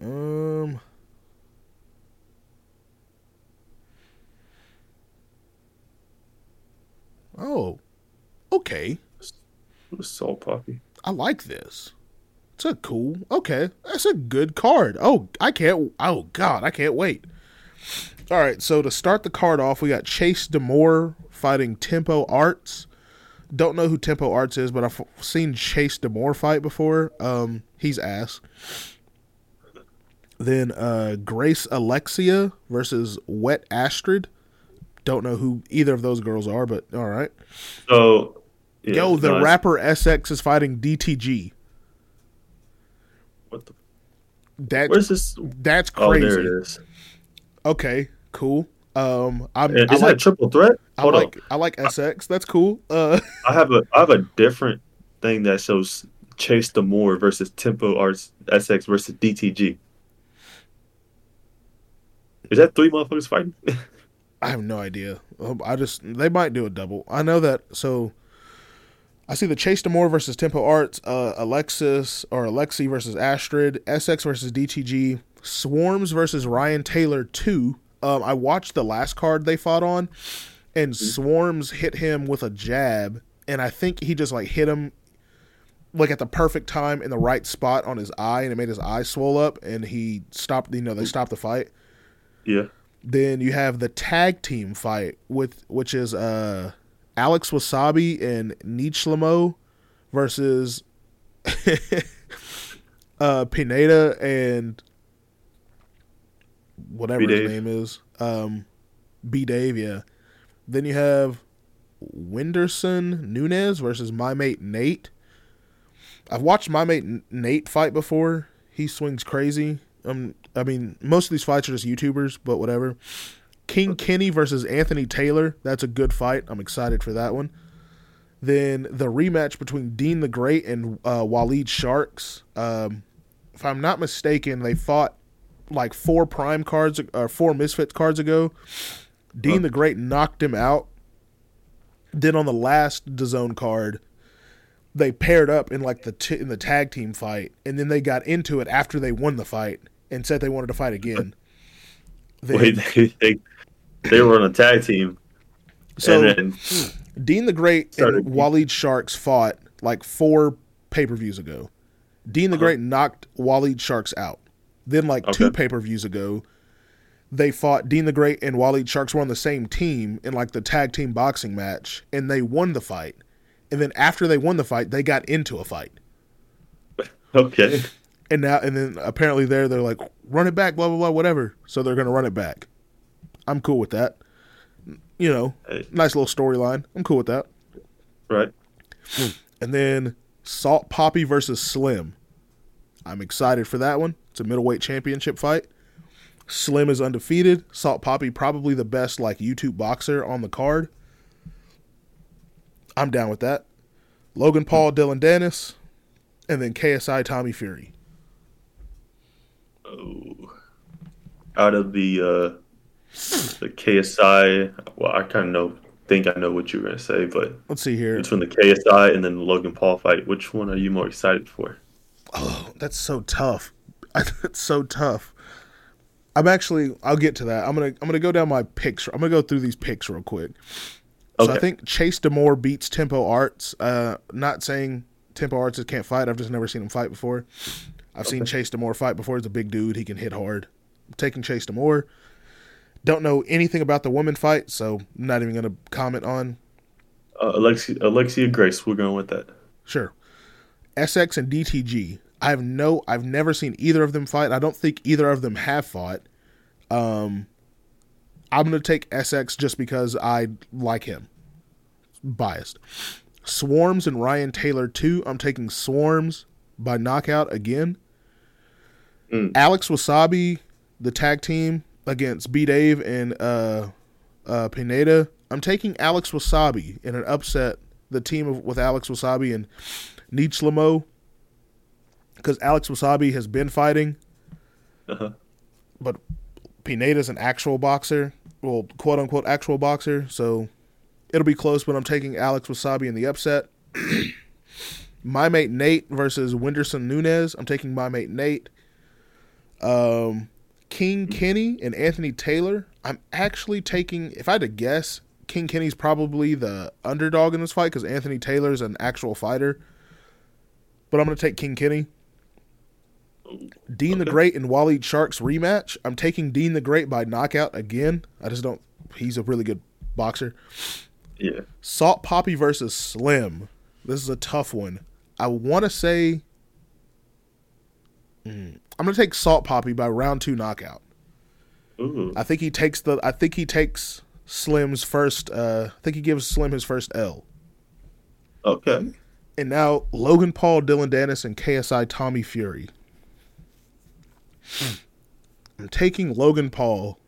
Um. Oh. Okay. Is Salt Papi? I like this. It's a cool. Okay. That's a good card. Oh, I can't. Oh, God. I can't wait. All right. So to start the card off, we got Chase DeMoor fighting Tempo Arts. Don't know who Tempo Arts is, but I've seen Chase DeMoor fight before. Um, he's ass. Then uh, Grace Alexia versus Wett Astrid. Don't know who either of those girls are, but all right. So, yeah, Yo, the it's- rapper SX is fighting DTG. What the? That's Where's this? that's Oh, crazy. there it is. Okay, cool. Um, I'm, And I Is that a like triple threat? I Hold like on. I like SX. That's cool. Uh, I have a I have a different thing that shows Chase DeMoor versus Tempo Arts SX versus DTG. Is that three motherfuckers fighting? I have no idea. Um, I just they might do a double. I know that. So I see the Chase DeMoor versus Tempo Arts, uh, Alexis or Alexi versus Astrid, SX versus DTG, Swarmz versus Ryan Taylor two. Um, I watched the last card they fought on, and Swarmz hit him with a jab, and I think he just like hit him like at the perfect time in the right spot on his eye, and it made his eye swell up, and he stopped. You know, they stopped the fight. yeah. Then you have the tag team fight with which is uh Alex Wassabi and Nichlmao versus uh Pineda and whatever his B-Dave. name is. Um B Dave, yeah. Then you have Whindersson Nunes versus my mate Nate. I've watched my mate Nate fight before. He swings crazy. Um, I mean, most of these fights are just YouTubers, but whatever. King Kenny versus Anthony Taylor. That's a good fight. I'm excited for that one. Then the rematch between Dean the Great and uh, Walid Sharks. Um, if I'm not mistaken, they fought like four Prime cards or four Misfits cards ago. Dean the Great knocked him out. Then on the last DAZN card, they paired up in like the t- in the tag team fight, and then they got into it after they won the fight and said they wanted to fight again. Then- Wait, they, they they were on a tag team, so and then Dean the Great Started- and Walid Sharks fought like four pay per views ago. Dean the Uh-huh. Great knocked Walid Sharks out. Then, like two pay per views ago, they fought Dean the Great and Walid Sharks were on the same team in like the tag team boxing match, and they won the fight. and then after they won the fight, they got into a fight. Okay. And now and then apparently there they're like run it back, blah blah blah, whatever. So they're gonna run it back. I'm cool with that. You know, Hey. nice little storyline. I'm cool with that. Right. And then Salt Papi versus Slim. I'm excited for that one. It's a middleweight championship fight. Slim is undefeated. Salt Papi probably the best like YouTube boxer on the card. I'm down with that. Logan Paul, Dillon Danis, and then KSI Tommy Fury. Oh. Out of the uh the KSI, well, I kind of know think I know what you're gonna say, but Let's see here. between the KSI and then the Logan Paul fight, which one are you more excited for? Oh, that's so tough. That's so tough. I'm actually. I'll get to that. I'm gonna. I'm gonna go down my picks. I'm gonna go through these picks real quick. Okay. So I think Chase DeMoor beats Tempo Arts. Uh, not saying Tempo Arts can't fight. I've just never seen him fight before. I've seen Chase DeMoor fight before. He's a big dude. He can hit hard. I'm taking Chase DeMoor. Don't know anything about the women fight, so I'm not even gonna comment on. Uh, Alexia, Alexia Grace, we're going with that. Sure. SX and DTG. I have no I've never seen either of them fight. I don't think either of them have fought. Um I'm going to take SX just because I like him. Biased. Swarmz and Ryan Taylor too. I'm taking Swarmz by knockout again. Mm. Alex Wassabi, the tag team against B Dave and uh uh Pineda. I'm taking Alex Wassabi in an upset. The team of, with Alex Wassabi and Nichlmao because Alex Wassabi has been fighting, Uh-huh. but Pineda's an actual boxer, well, quote unquote actual boxer. So it'll be close, but I'm taking Alex Wassabi in the upset. my mate Nate versus Whindersson Nunes. I'm taking my mate Nate. Um, King Kenny and Anthony Taylor. I'm actually taking, if I had to guess, King Kenny's probably the underdog in this fight because Anthony Taylor's an actual fighter. But I'm going to take King Kenny. Dean the Great and Wally Sharks rematch. I'm taking Dean the Great by knockout again. I just don't. He's a really good boxer. Yeah. Salt Papi versus Slim. This is a tough one. I want to say. Mm, I'm going to take Salt Papi by round two knockout. Ooh. I think he takes the. I think he takes Slim's first. Uh, I think he gives Slim his first L. Okay. And now Logan Paul, Dillon Danis, and KSI Tommy Fury. I'm taking Logan Paul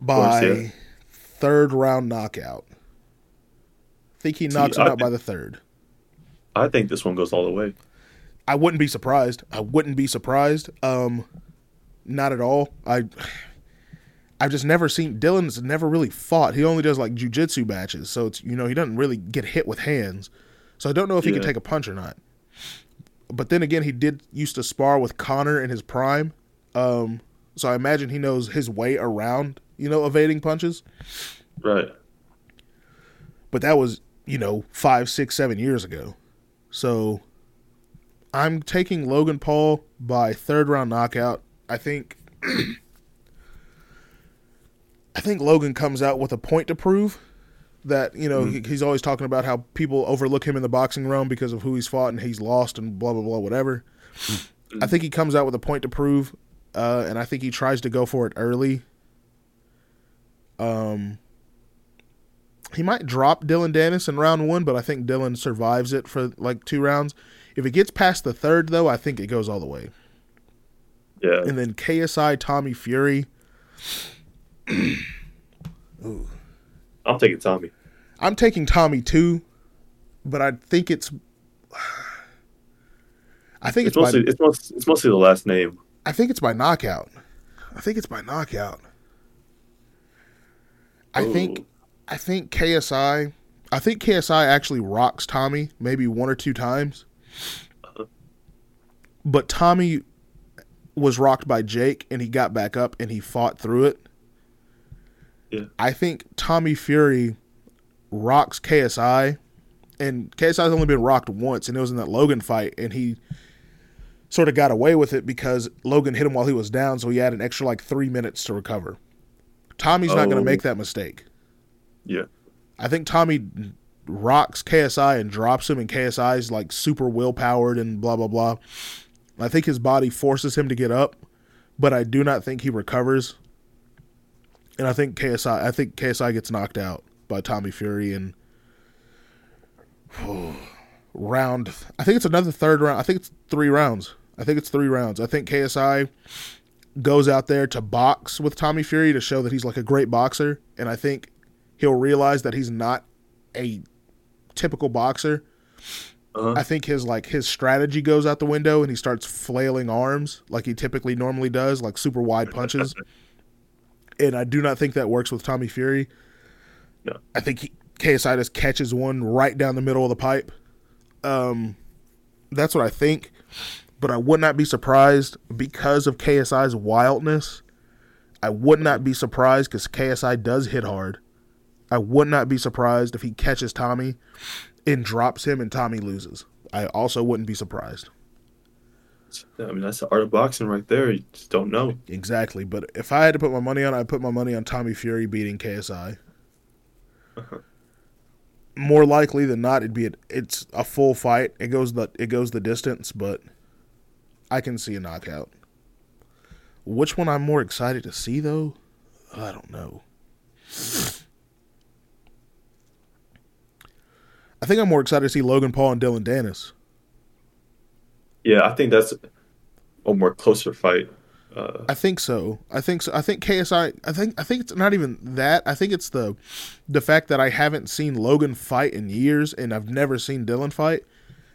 by course, yeah. third round knockout. I think he See, knocks him I out by the third. I think this one goes all the way. I wouldn't be surprised. I wouldn't be surprised. Um, not at all. I, I've just never seen Dillon's never really fought. He only does like jujitsu matches, so it's you know he doesn't really get hit with hands. So I don't know if he can take a punch or not. But then again, he did used to spar with Conor in his prime, um, so I imagine he knows his way around you know evading punches. Right. But that was you know five, six, seven years ago. So I'm taking Logan Paul by third round knockout. I think I think Logan comes out with a point to prove that, you know, he, he's always talking about how people overlook him in the boxing realm because of who he's fought and he's lost and blah blah blah whatever. I think he comes out with a point to prove uh, and I think he tries to go for it early. Um he might drop Dillon Danis in round 1, but I think Dillon survives it for like two rounds. If it gets past the third though, I think it goes all the way. Yeah. And then KSI Tommy Fury. Ooh. I'm taking Tommy. I'm taking Tommy too, but I think it's. I think It's it's, by. mostly it's mostly, it's mostly the last name. I think it's by knockout. I think it's by knockout. I think. I think KSI. I think KSI actually rocks Tommy maybe one or two times, but Tommy was rocked by Jake and he got back up and he fought through it. Yeah. I think Tommy Fury rocks KSI, and KSI's only been rocked once, and it was in that Logan fight, and he sort of got away with it because Logan hit him while he was down, so he had an extra like three minutes to recover. Tommy's not going Oh. to make that mistake. Yeah. I think Tommy rocks KSI and drops him, and KSI is like super will powered and blah blah blah. I think his body forces him to get up, but I do not think he recovers. And I think KSI, I think KSI gets knocked out by Tommy Fury and round. I think it's another third round. I think it's three rounds. I think it's three rounds. I think KSI goes out there to box with Tommy Fury to show that he's like a great boxer, and I think he'll realize that he's not a typical boxer. Uh-huh. I think his like his strategy goes out the window and he starts flailing arms like he typically normally does, like super wide punches. and I do not think that works with Tommy Fury. No. I think he, KSI just catches one right down the middle of the pipe. Um, that's what I think. But I would not be surprised because of KSI's wildness. I would not be surprised because KSI does hit hard. I would not be surprised if he catches Tommy and drops him and Tommy loses. I also wouldn't be surprised. I mean, that's the art of boxing right there. You just don't know. Exactly. But if I had to put my money on, I'd put my money on Tommy Fury beating KSI. Uh-huh. More likely than not, it'd be a, it's a full fight. It goes the it goes the distance, but I can see a knockout. Which one I'm more excited to see though? I don't know. I think I'm more excited to see Logan Paul and Dillon Danis. Yeah, I think that's a more closer fight. Uh, I think so. I think so. I think KSI. I think I think it's not even that. I think it's the the fact that I haven't seen Logan fight in years, and I've never seen Dillon fight.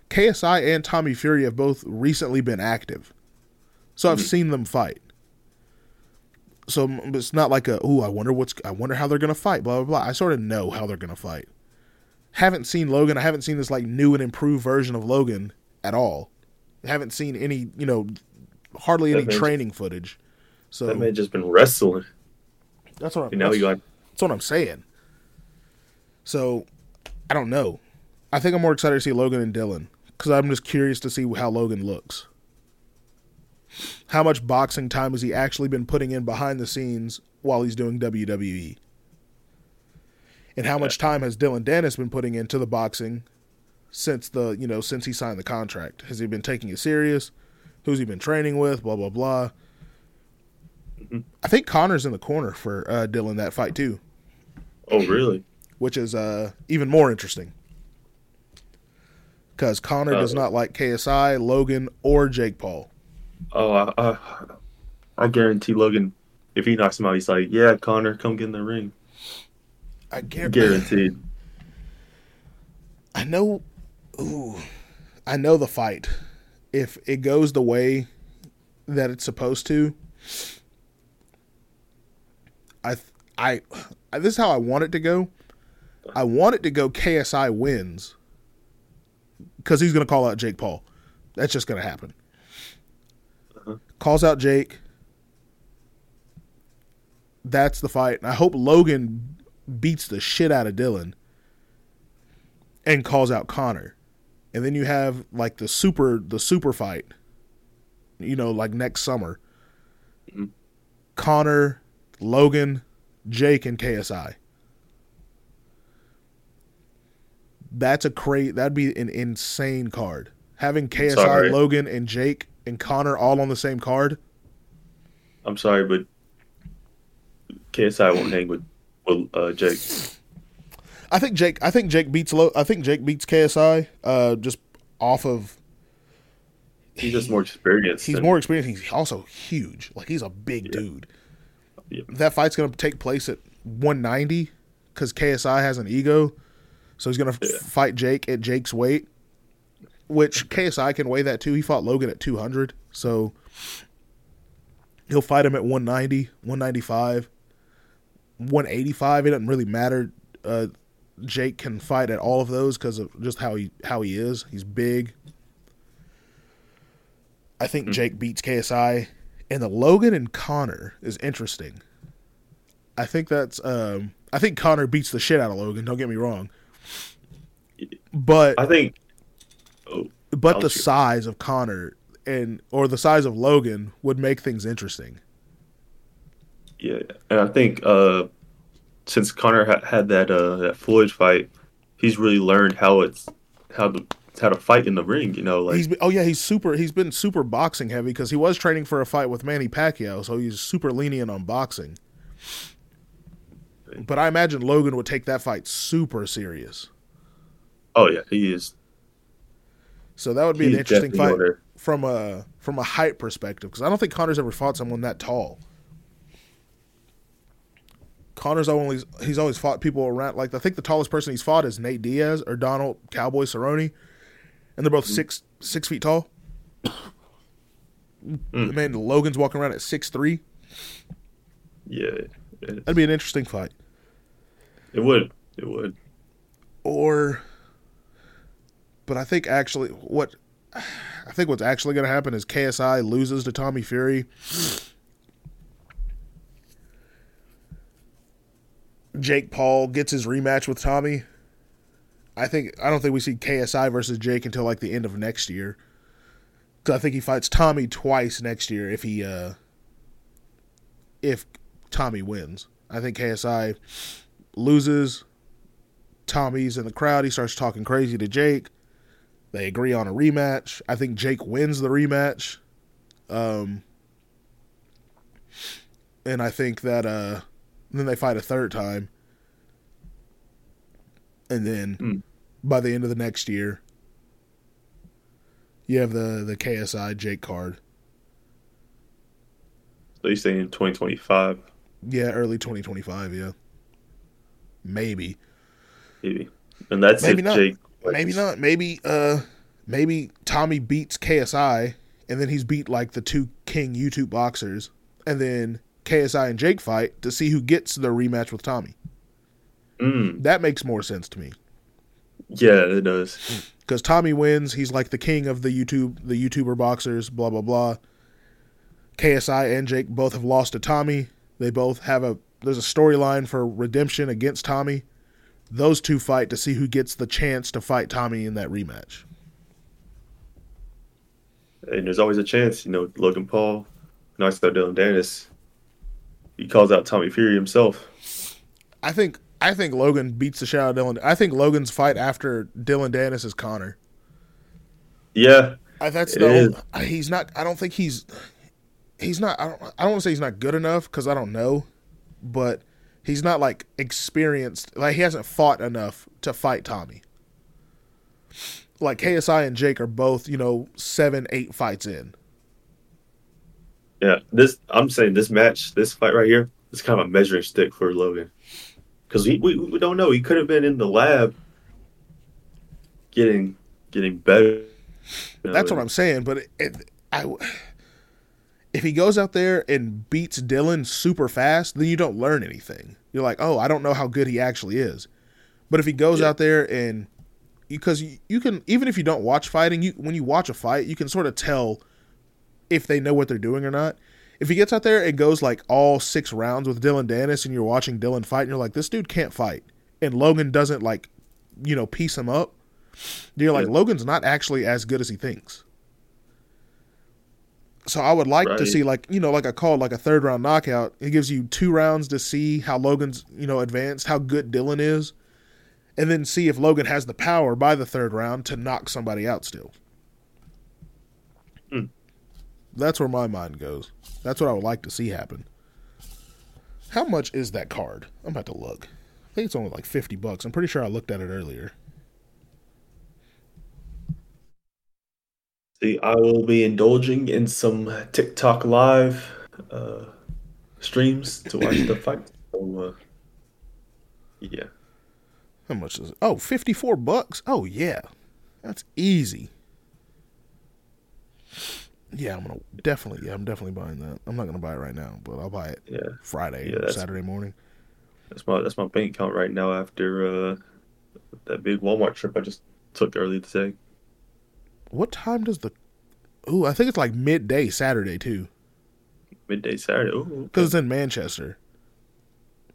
KSI and Tommy Fury have both recently been active, so I've Mhm. seen them fight. So it's not like a oh I wonder what's I wonder how they're gonna fight blah blah blah. I sort of know how they're gonna fight. Haven't seen Logan. I haven't seen this like new and improved version of Logan at all. haven't seen any you know hardly any That man's- training footage. So that man just been wrestling. that's what I'm, now that's, you got that's what I'm saying. So I don't know. I think I'm more excited to see Logan and Dillon because I'm just curious to see how Logan looks. How much boxing time has he actually been putting in behind the scenes while he's doing WWE? And how much time has Dillon Danis been putting into the boxing since the you know since he signed the contract? Has he been taking it serious? Who's he been training with? Blah blah blah. Mhm. I think Conor's in the corner for uh, Dillon that fight too oh really? which is uh, even more interesting. Because Conor does Uh, not like KSI, Logan, or Jake Paul. Oh, I, I, I guarantee Logan, if he knocks him out, he's like, "Yeah, Conor, come get in the ring." I guarantee. Guaranteed. I know. Ooh, I know the fight. If it goes the way that it's supposed to, I, I, I, this is how I want it to go. I want it to go. KSI wins because he's going to call out Jake Paul. That's just going to happen. Uh-huh. Calls out Jake. That's the fight. And I hope Logan beats the shit out of Dillon and calls out Conor. And then you have like the super the super fight. You know, like next summer. Mhm. Conor, Logan, Jake, and KSI. That's a cra that'd be an insane card. Having KSI, sorry. Logan, and Jake and Conor all on the same card. I'm sorry, but KSI won't hang with with uh, Jake. I think Jake. I think Jake beats. Lo, I think Jake beats KSI. Uh, just off of He's just more experienced. he's than- more experienced. He's also huge. Like he's a big Yeah. dude. Yeah. That fight's gonna take place at 190 because KSI has an ego, so he's gonna f- Yeah. fight Jake at Jake's weight, which KSI can weigh that too. He fought Logan at 200, so he'll fight him at 190, 195, 185. It doesn't really matter. Uh, Jake can fight at all of those because of just how he how he is. He's big. I think Hmm. Jake beats KSI, and the Logan and Conor is interesting. I think that's um, I think Conor beats the shit out of Logan. Don't get me wrong, but I think. Oh, but the size of Conor and or the size of Logan would make things interesting. Yeah, and I think uh, since Conor ha- had that uh, that Floyd fight, he's really learned how it's how to how to fight in the ring. You know, like He's been, oh yeah, he's super. He's been super boxing heavy because he was training for a fight with Manny Pacquiao, so he's super lenient on boxing. But I imagine Logan would take that fight super serious. oh yeah, he is. So that would be an interesting fight there. from a from a height perspective because I don't think Conor's ever fought someone that tall. Conor's always he's always fought people around like I think the tallest person he's fought is Nate Diaz or Donald Cowboy Cerrone, and they're both six six feet tall. Mm. Man, Logan's walking around at six three. Yeah, That'd be an interesting fight. it would. It would. Or, but I think actually what I think what's actually going to happen is KSI loses to Tommy Fury. Jake Paul gets his rematch with Tommy. I think I don't think we see KSI versus Jake until like the end of next year. Cause I think he fights Tommy twice next year if he uh if Tommy wins. I think KSI loses. Tommy's in the crowd. He starts talking crazy to Jake. They agree on a rematch. I think Jake wins the rematch. Um, and I think that uh, then they fight a third time. And then Mm. by the end of the next year, you have the, the KSI Jake card. So you're saying 2025, Yeah, early 2025, yeah. Maybe. maybe, and that's Maybe if not. Jake. Maybe not. Maybe uh maybe Tommy beats KSI and then he's beat like the two king YouTube boxers and then KSI and Jake fight to see who gets the rematch with Tommy. Mm, That makes more sense to me. yeah, it does. Cuz Tommy wins, he's like the king of the YouTube the YouTuber boxers, blah blah blah. KSI and Jake both have lost to Tommy. They both have a there's a storyline for redemption against Tommy. Those two fight to see who gets the chance to fight Tommy in that rematch. And there's always a chance, you know, Logan Paul, knocks out Dillon Danis. He calls out Tommy Fury himself. I think I think Logan beats the shit out of Dillon. I think Logan's fight after Dillon Danis is Conor. Yeah, I, that's the. He's not. I don't think he's he's not. I don't. I don't want to say he's not good enough because I don't know, but he's not like experienced. Like he hasn't fought enough to fight Tommy. Like KSI and Jake are both, you know, seven, eight fights in. Yeah. This I'm saying this match, this fight right here, is kind of a measuring stick for Logan, because we, we we don't know. He could have been in the lab, getting getting better. You know, That's what I'm saying. But it, it, I, if he goes out there and beats Dillon super fast, then you don't learn anything. You're like, oh, I don't know how good he actually is. But if he goes Yeah. out there and because you, you can even if you don't watch fighting, you when you watch a fight, you can sort of tell if they know what they're doing or not. If he gets out there and goes like all six rounds with Dillon Danis and you're watching Dillon fight and you're like, this dude can't fight, and Logan doesn't like, you know, piece him up, you're like, Logan's not actually as good as he thinks. So I would like to see like you know like I call like a third round knockout. It gives you two rounds to see how Logan's you know advanced, how good Dillon is, and then see if Logan has the power by the third round to knock somebody out. Still. That's where my mind goes. That's what I would like to see happen. How much is that card? I'm about to look. I think it's only like fifty bucks. I'm pretty sure I looked at it earlier. See, I will be indulging in some TikTok live uh, streams to watch the fight. So, uh, yeah, How much is it? Oh, 54 bucks. Oh yeah. That's easy. Yeah, I'm gonna definitely yeah, I'm definitely buying that. I'm not gonna buy it right now, but I'll buy it yeah. Friday Yeah, or Saturday morning. That's my that's my bank account right now after uh, that big Walmart trip I just took early today. What time does the Oh, I think it's like midday Saturday too. Midday Saturday. Ooh, Because it's in Manchester.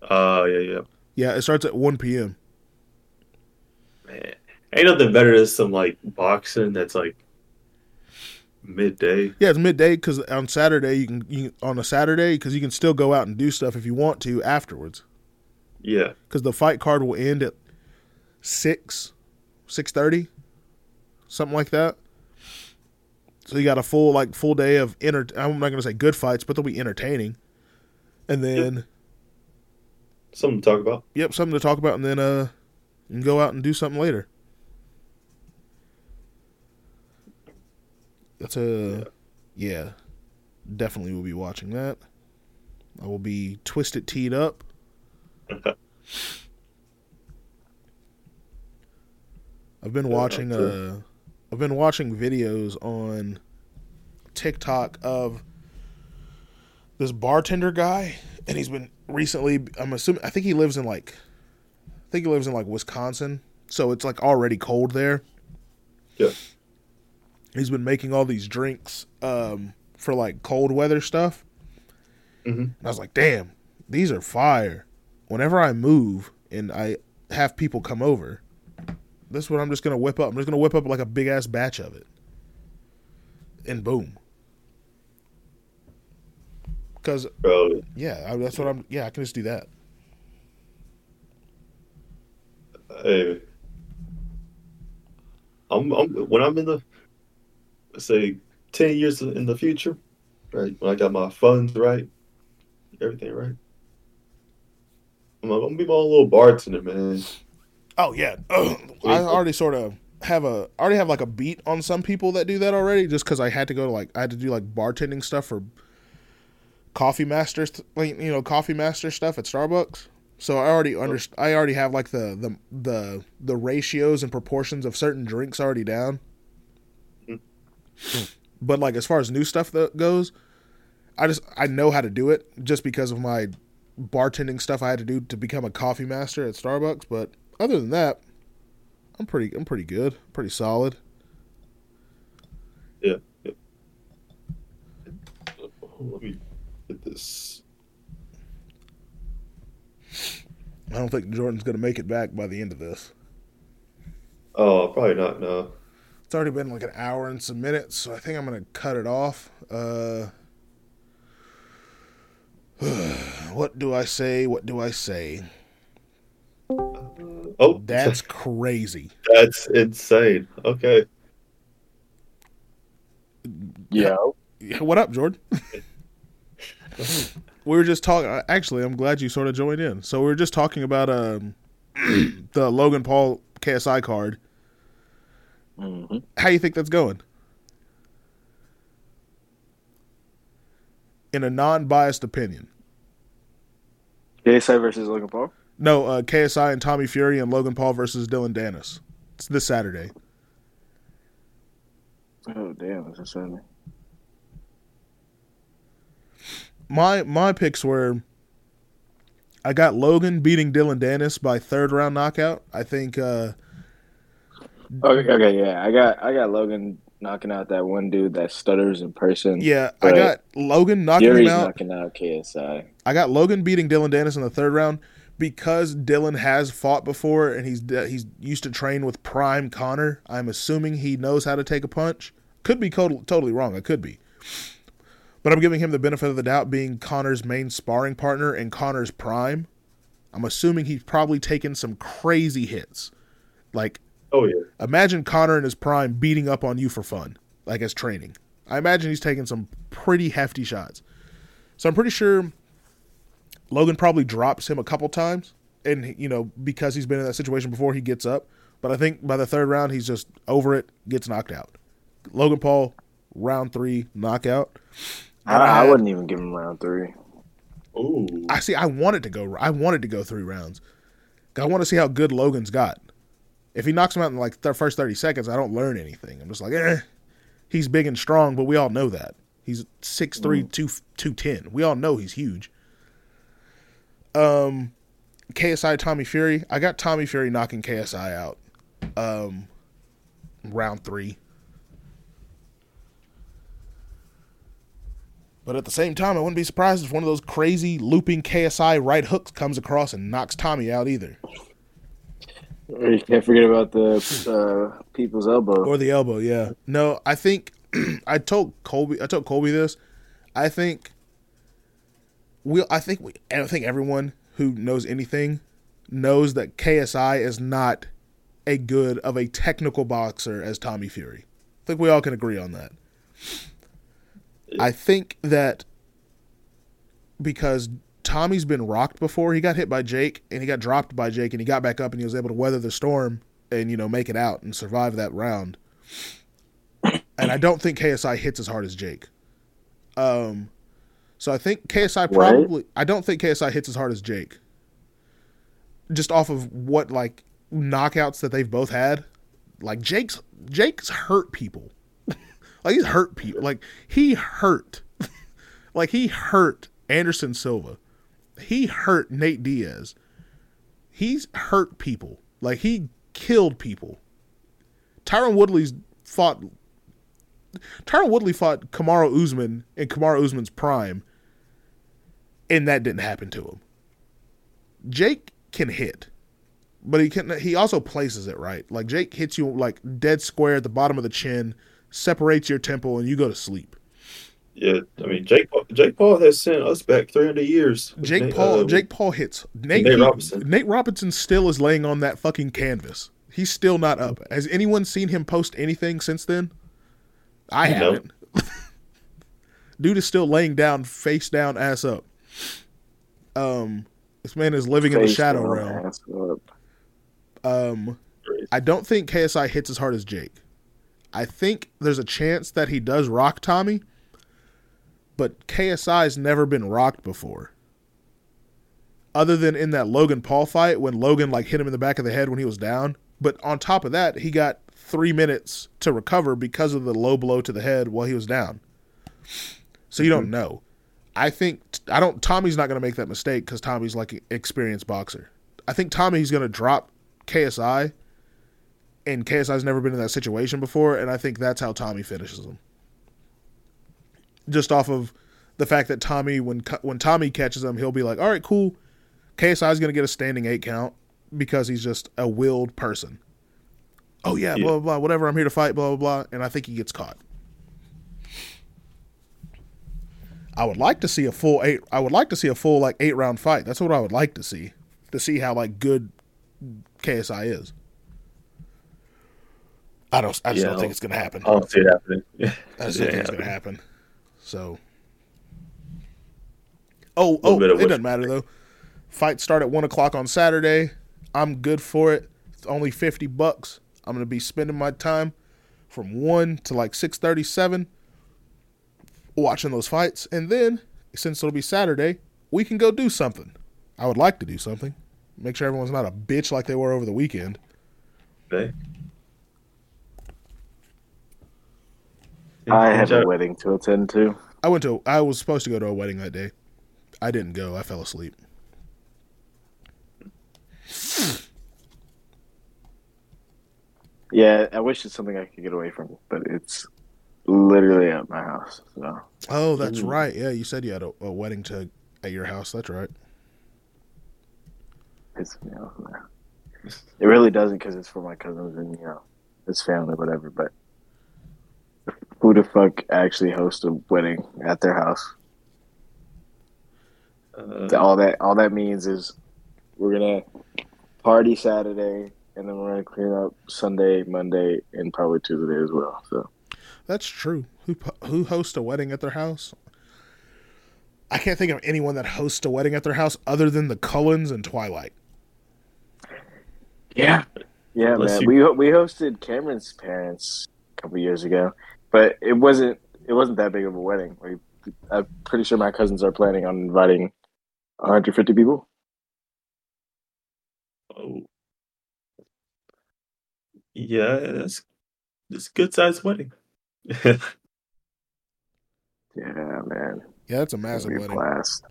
uh, yeah, yeah. Yeah, it starts at one PM. Man, ain't nothing better than some like boxing that's like midday. Yeah, it's midday because on Saturday you can you on a Saturday because you can still go out and do stuff if you want to afterwards. Yeah. because the fight card will end at six, six thirty, something like that. So you got a full like full day of enter. I'm not gonna say good fights, but they'll be entertaining. And then, Something to talk about. yep, something to talk about, and then uh, you can go out and do something later. That's a yeah, definitely will be watching that. I will be twisted teed up. I've been watching uh I've been watching videos on TikTok of this bartender guy and he's been recently I'm assuming I think he lives in like I think he lives in like Wisconsin. So it's like already cold there. Yeah. He's been making all these drinks um for like cold weather stuff. Mhm. And I was like, "Damn, these are fire." Whenever I move and I have people come over, this is what I'm just gonna whip up. I'm just gonna whip up like a big ass batch of it, and boom. Because yeah, I, that's what I'm. Yeah, I can just do that. hey. I'm, I'm when I'm in the say ten years in the future, right? When I got my funds right, everything right. I'm, I'm gonna be my own little bartender, man. Oh yeah, I oh. already sort of have a I already have like a beat on some people that do that already, just because I had to go to like I had to do like bartending stuff for coffee masters, like you know coffee master stuff at Starbucks. So I already oh. underst- I already have like the the the the ratios and proportions of certain drinks already down. But like as far as new stuff that goes, I just I know how to do it just because of my bartending stuff I had to do to become a coffee master at Starbucks. But other than that, I'm pretty I'm pretty good, pretty solid. Yeah. yeah. Let me get this. I don't think Jordan's gonna make it back by the end of this. Oh, probably not. No. It's already been like an hour and some minutes, so I think I'm gonna cut it off. Uh, what do I say? What do I say? Oh, That's crazy. that's insane. Okay. Yeah. Yeah, What up, Jordan? we were just talking. Actually, I'm glad you sort of joined in. So we were just talking about um, the Logan Paul KSI card. Hmm How you think that's going? In a non-biased opinion. KSI versus Logan Paul. No, uh, KSI and Tommy Fury and Logan Paul versus Dillon Danis. It's this Saturday. Oh damn, that's Sunday. My my picks were I got Logan beating Dillon Danis by third round knockout. I think uh, Okay, okay, yeah. I got I got Logan knocking out that one dude that stutters in person. yeah, I got Logan knocking Fury's him out. knocking out KSI. I got Logan beating Dillon Danis in the third round because Dillon has fought before and he's uh, he's used to train with prime Conor. I'm assuming he knows how to take a punch. Could be totally totally wrong. I could be, but I'm giving him the benefit of the doubt, being Conor's main sparring partner and Conor's prime. I'm assuming he's probably taken some crazy hits. Like Oh yeah. imagine Conor in his prime beating up on you for fun, like as training. I imagine he's taking some pretty hefty shots. So I'm pretty sure Logan probably drops him a couple times, and you know because he's been in that situation before, he gets up. But I think by the third round, he's just over it, gets knocked out. Logan Paul, round three knockout. I, And I had- wouldn't even give him round three. Ooh. I see. I wanted to go. I wanted to go three rounds. I want to see how good Logan's got. If he knocks him out in like the first thirty seconds, I don't learn anything. I'm just like, eh. He's big and strong, but we all know that he's 6'3", 2 210. We all know he's huge. Um, KSI Tommy Fury. I got Tommy Fury knocking KSI out. Um, round three. But at the same time, I wouldn't be surprised if one of those crazy looping KSI right hooks comes across and knocks Tommy out either. You can't forget about the uh, people's elbow. Or the elbow, yeah. No, I think I told Kolby I told Kolby this. I think we I think we I think everyone who knows anything knows that KSI is not a good of a technical boxer as Tommy Fury. I think we all can agree on that. I think that because Tommy's been rocked before, he got hit by Jake and he got dropped by Jake and he got back up and he was able to weather the storm and you know make it out and survive that round. And I don't think KSI hits as hard as Jake. Um so I think KSI probably I don't think KSI hits as hard as Jake. Just off of what like knockouts that they've both had. Like Jake's Jake's hurt people. like he's hurt people. Like he hurt. like he hurt Anderson Silva. He hurt Nate Diaz. He's hurt people. Like he killed people. Tyron Woodley's fought Tyron Woodley fought Kamaru Usman in Kamaru Usman's prime, and that didn't happen to him. Jake can hit, but he can. He also places it right. Like Jake hits you like dead square at the bottom of the chin, separates your temple, and you go to sleep. Yeah, I mean Jake Paul, Jake Paul has sent us back 300 years. Jake Nate, Paul uh, Jake Paul hits Nate, Nate he- Robinson. Nate Robinson still is laying on that fucking canvas. He's still not up. Has anyone seen him post anything since then? I No. haven't. Dude is still laying down, face down, ass up. Um, this man is living in the shadow down, realm. ass up. Um, I don't think KSI hits as hard as Jake. I think there's a chance that he does rock Tommy, but KSI's never been rocked before. Other than in that Logan Paul fight when Logan like hit him in the back of the head when he was down. But on top of that, he got three minutes to recover because of the low blow to the head while he was down. So you don't mm-hmm. know. I think I don't. Tommy's not going to make that mistake because Tommy's like an experienced boxer. I think Tommy's going to drop KSI, and KSI's never been in that situation before, and I think that's how Tommy finishes him. Just off of the fact that Tommy, when when Tommy catches him, he'll be like, "All right, cool." KSI's going to get a standing eight count because he's just a willed person. Oh yeah, Yeah. blah blah blah. Whatever, I'm here to fight. Blah blah blah. And I think he gets caught. I would like to see a full eight. I would like to see a full like eight round fight. That's what I would like to see to see how like good KSI is. I don't. I just Yeah, don't think it's gonna happen. I don't see it happening. Yeah, I just don't think it's yeah. gonna happen. So. Oh, oh! It doesn't matter though. Fight start at one o'clock on Saturday. I'm good for it. It's only fifty bucks. I'm gonna be spending my time from one to like six thirty seven watching those fights, and then since it'll be Saturday, we can go do something. I would like to do something. Make sure everyone's not a bitch like they were over the weekend. Okay. I have a wedding to attend to. I went to. I was supposed to go to a wedding that day. I didn't go. I fell asleep. Yeah, I wish it's something I could get away from, but it's literally at my house. So Oh, that's Ooh. right. Yeah, you said you had a, a wedding to at your house. That's right. it's you know, it really doesn't because it's for my cousins and you know his family, whatever. But who the fuck actually hosts a wedding at their house? Uh, all that all that means is we're gonna party Saturday and then we're gonna clean up Sunday, Monday, and probably Tuesday as well. So That's true. Who who hosts a wedding at their house? I can't think of anyone that hosts a wedding at their house other than the Cullens and Twilight. yeah, yeah, Unless man. you- We we hosted Cameron's parents a couple years ago, but it wasn't it wasn't that big of a wedding. We, I'm pretty sure my cousins are planning on inviting 150 people. oh. Yeah, that's it's a good sized wedding. Yeah, man. Yeah, that's a massive be a wedding. blast.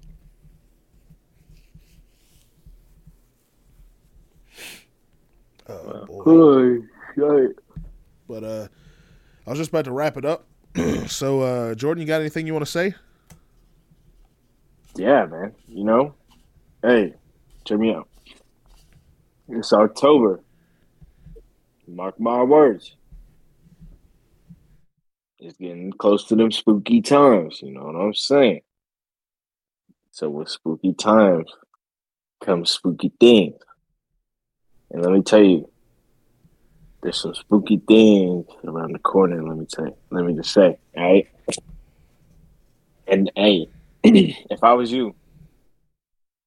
Oh, boy. Oy, oy. But uh, I was just about to wrap it up. so, uh, Jordan, you got anything you want to say? Yeah, man. You know, hey, check me out. It's October. Mark my words. It's getting close to them spooky times. You know what I'm saying? So with spooky times comes spooky things. And let me tell you, there's some spooky things around the corner. Let me tell you. Let me just say, all right. And hey, if I was you,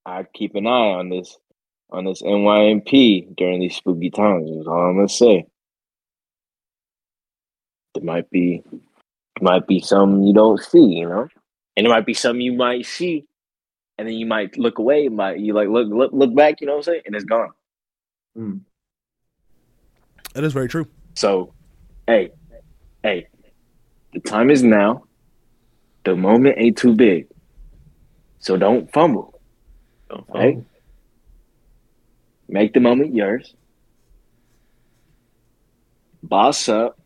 I'd keep an eye on this on this NYMP during these spooky times. Is all I'm gonna say. There might be might be some you don't see, you know, and it might be something you might see, and then you might look away. Might you like look look look back? You know what I'm saying? And it's gone. Mm. That is very true. So, hey, hey, the time is now. The moment ain't too big, so don't fumble. Don't Right? fumble. Make the moment yours. Boss up.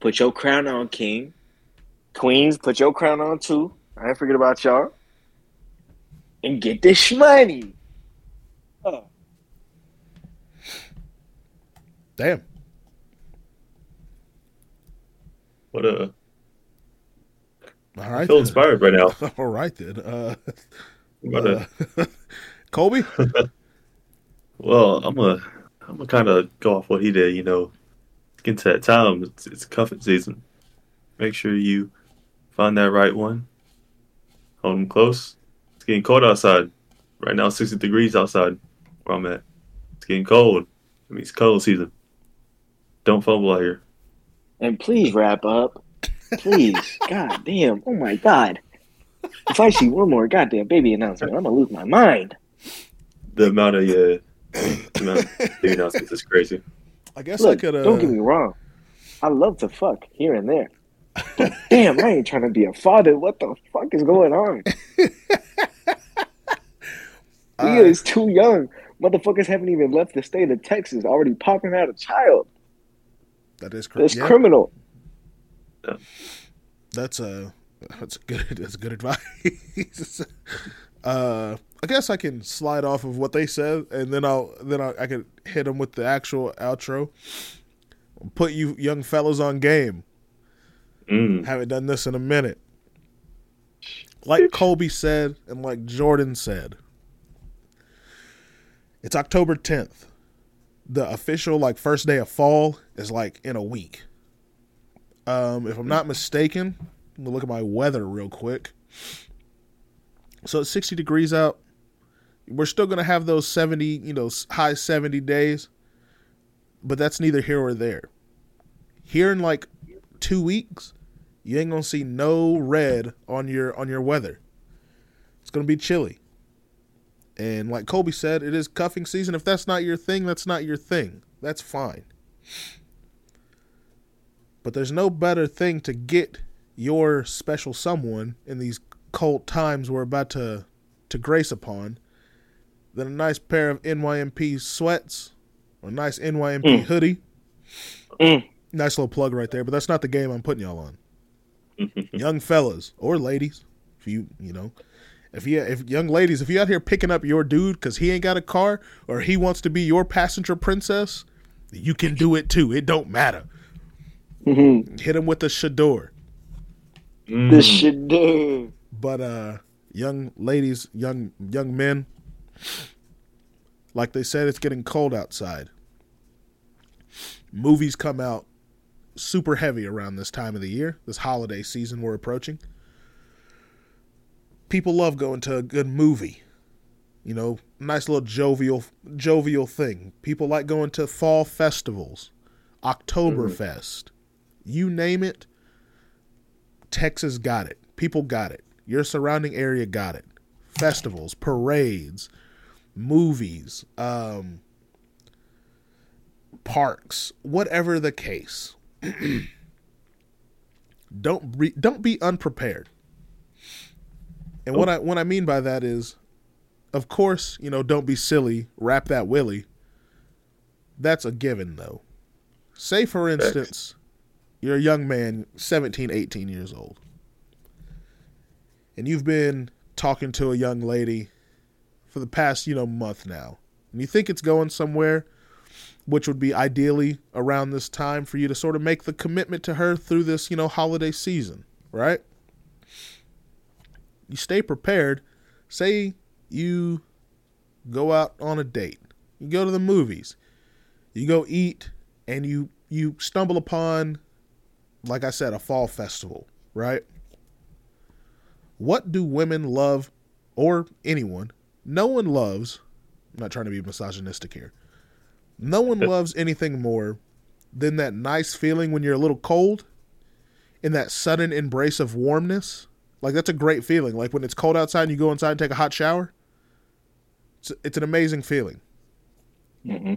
Put your crown on, King. Queens, put your crown on too. I ain't forget about y'all. And get this money. Oh. Damn. What a All I feel then. inspired right now. All right then. Uh, to- uh, Kolby. well, I'm a I'm gonna kind of go off what he did. You know, get to that time. It's, it's cuffing season. Make sure you find that right one. Hold them close. It's getting cold outside. Right now, 60 degrees outside where I'm at. It's getting cold. I mean, it's cold season. Don't fumble out here. And please wrap up. Please. God damn. Oh my God. If I see one more goddamn baby announcement, I'm gonna lose my mind. The amount of uh, the amount of big announcements is crazy. I guess I Look, could. Uh, don't get me wrong. I love to fuck here and there. But damn, I ain't trying to be a father. What the fuck is going on? uh, Leah is too young. Motherfuckers haven't even left the state of Texas, already popping out a child. That is correct. That's Yeah, criminal. that's a that's good. That's good advice. uh, I guess I can slide off of what they said, and then I'll then I, I could hit them with the actual outro. Put you young fellas on game. Mm. Haven't done this in a minute. Like Kolby said, and like Jordan said, it's October 10th. The official like first day of fall is like in a week. Um, if I'm not mistaken, let me look at my weather real quick. So it's 60 degrees out. We're still gonna have those 70, you know, high 70 days, but that's neither here or there. Here in like two weeks, you ain't gonna see no red on your on your weather. It's gonna be chilly. And like Kolby said, it is cuffing season. If that's not your thing, that's not your thing. That's fine. But there's no better thing to get your special someone in these cold times we're about to to grace upon than a nice pair of NYMP sweats or a nice NYMP Mm. hoodie. Mm. Nice little plug right there, but that's not the game I'm putting y'all on young fellas or ladies, if you you know, if you if young ladies, if you out here picking up your dude because he ain't got a car or he wants to be your passenger princess, you can do it too. It don't matter. Mhm. Hit him with the Shador. Mm. This shit, dude. But uh, young ladies, young young men, like they said, it's getting cold outside. Movies come out super heavy around this time of the year, this holiday season we're approaching. People love going to a good movie. You know, nice little jovial jovial thing. People like going to fall festivals, Oktoberfest. You name it, Texas got it. People got it. Your surrounding area got it. Festivals, parades, movies, um, parks, whatever the case. don't be, don't be unprepared. And what I what I mean by that is, of course, you know, don't be silly. Wrap that willy. That's a given, though. Say, for instance, you're a young man, 17, 18 years old, and you've been talking to a young lady for the past, you know, month now, and you think it's going somewhere, which would be ideally around this time for you to sort of make the commitment to her through this, you know, holiday season, right? You stay prepared. Say you go out on a date, you go to the movies, You go eat and you you stumble upon like I said a fall festival, right? What do women love or anyone? No one loves. I'm not trying to be misogynistic here. No one loves anything more than that nice feeling when you're a little cold in that sudden embrace of warmness. Like that's a great feeling. Like when it's cold outside and you go inside and take a hot shower. It's, it's an amazing feeling. Mm-hmm.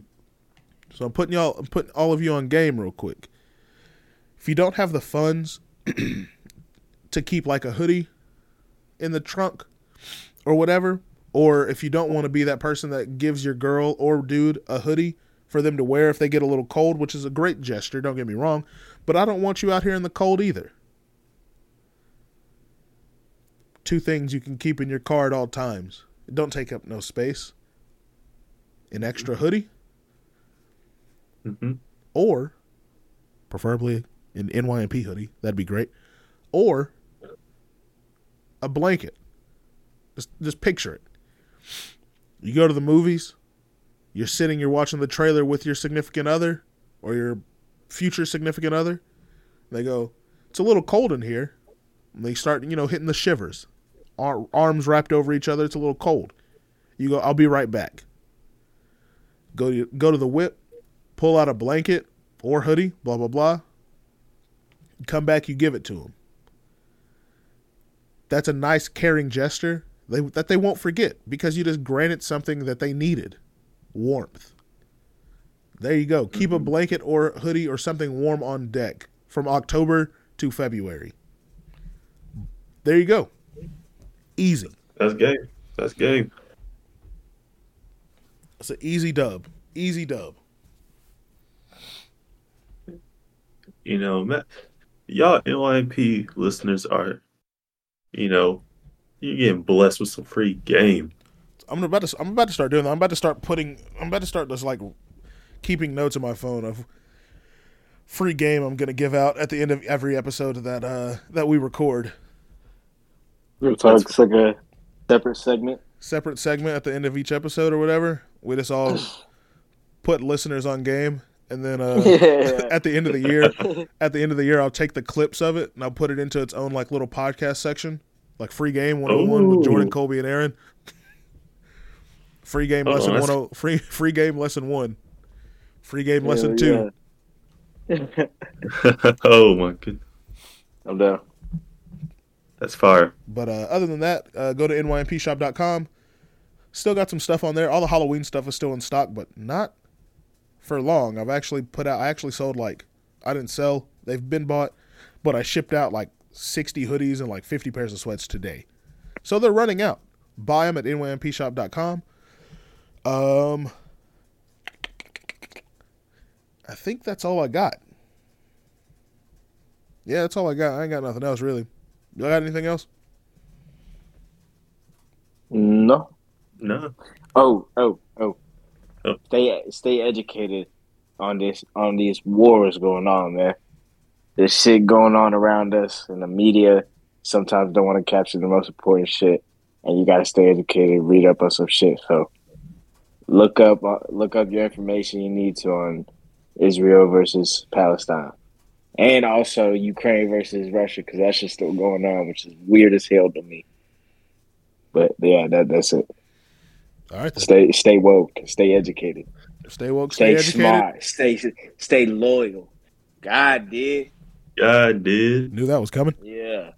So I'm putting y'all, I'm putting all of you on game real quick. If you don't have the funds to keep like a hoodie in the trunk or whatever, or if you don't want to be that person that gives your girl or dude a hoodie for them to wear if they get a little cold, which is a great gesture, don't get me wrong, but I don't want you out here in the cold either. Two things you can keep in your car at all times. It don't take up no space. An extra hoodie hmm or preferably an NYMP hoodie. That'd be great. Or a blanket. Just just picture it. You go to the movies, you're sitting, you're watching the trailer with your significant other or your future significant other. They go, "It's a little cold in here." And they start, you know, hitting the shivers. Ar- arms wrapped over each other. It's a little cold. You go, "I'll be right back." Go to go to the whip, pull out a blanket or hoodie, blah blah blah. Come back, you give it to them. That's a nice, caring gesture they, that they won't forget because you just granted something that they needed, warmth. There you go. Keep a mm-hmm. blanket or hoodie or something warm on deck from October to February. There you go. Easy. That's game. That's game. It's an easy dub. Easy dub. You know, y'all NYP listeners are, you know, you're getting blessed with some free game. I'm about to I'm about to start doing that. I'm about to start putting I'm about to start just like keeping notes in my phone of free game I'm gonna give out at the end of every episode that uh that we record. Real talk. It's like a separate segment. Separate segment at the end of each episode or whatever. We just all put listeners on game and then uh yeah. at the end of the year at the end of the year I'll take the clips of it and I'll put it into its own like little podcast section. Like free game 101 with Jordan, Ooh. Kolby, and Aaron. Free game Oh, lesson that's- one oh free free game lesson one. Free game lesson Hell two. oh my goodness, I'm down. That's fire. But uh, other than that, uh, go to nympshop.com. Still got some stuff on there. All the Halloween stuff is still in stock, but not for long. I've actually put out. I actually sold like I didn't sell. They've been bought, but I shipped out like 60 hoodies and like 50 pairs of sweats today. So they're running out. Buy them at nympshop.com. Um, I think that's all I got. Yeah, that's all I got. I ain't got nothing else really. You got anything else? No. No, Oh, oh, oh. Oh. Stay stay educated on this on these wars going on, man. There's shit going on around us and the media sometimes don't want to capture the most important shit and you gotta stay educated, read up on some shit. So look up uh, look up your information you need to on Israel versus Palestine. And also Ukraine versus Russia, because that's just still going on, which is weird as hell to me. But yeah, that that's it. All right, then. Stay stay woke, stay educated, stay woke, stay, stay, smart, stay stay loyal. God did. God did. Knew that was coming. Yeah.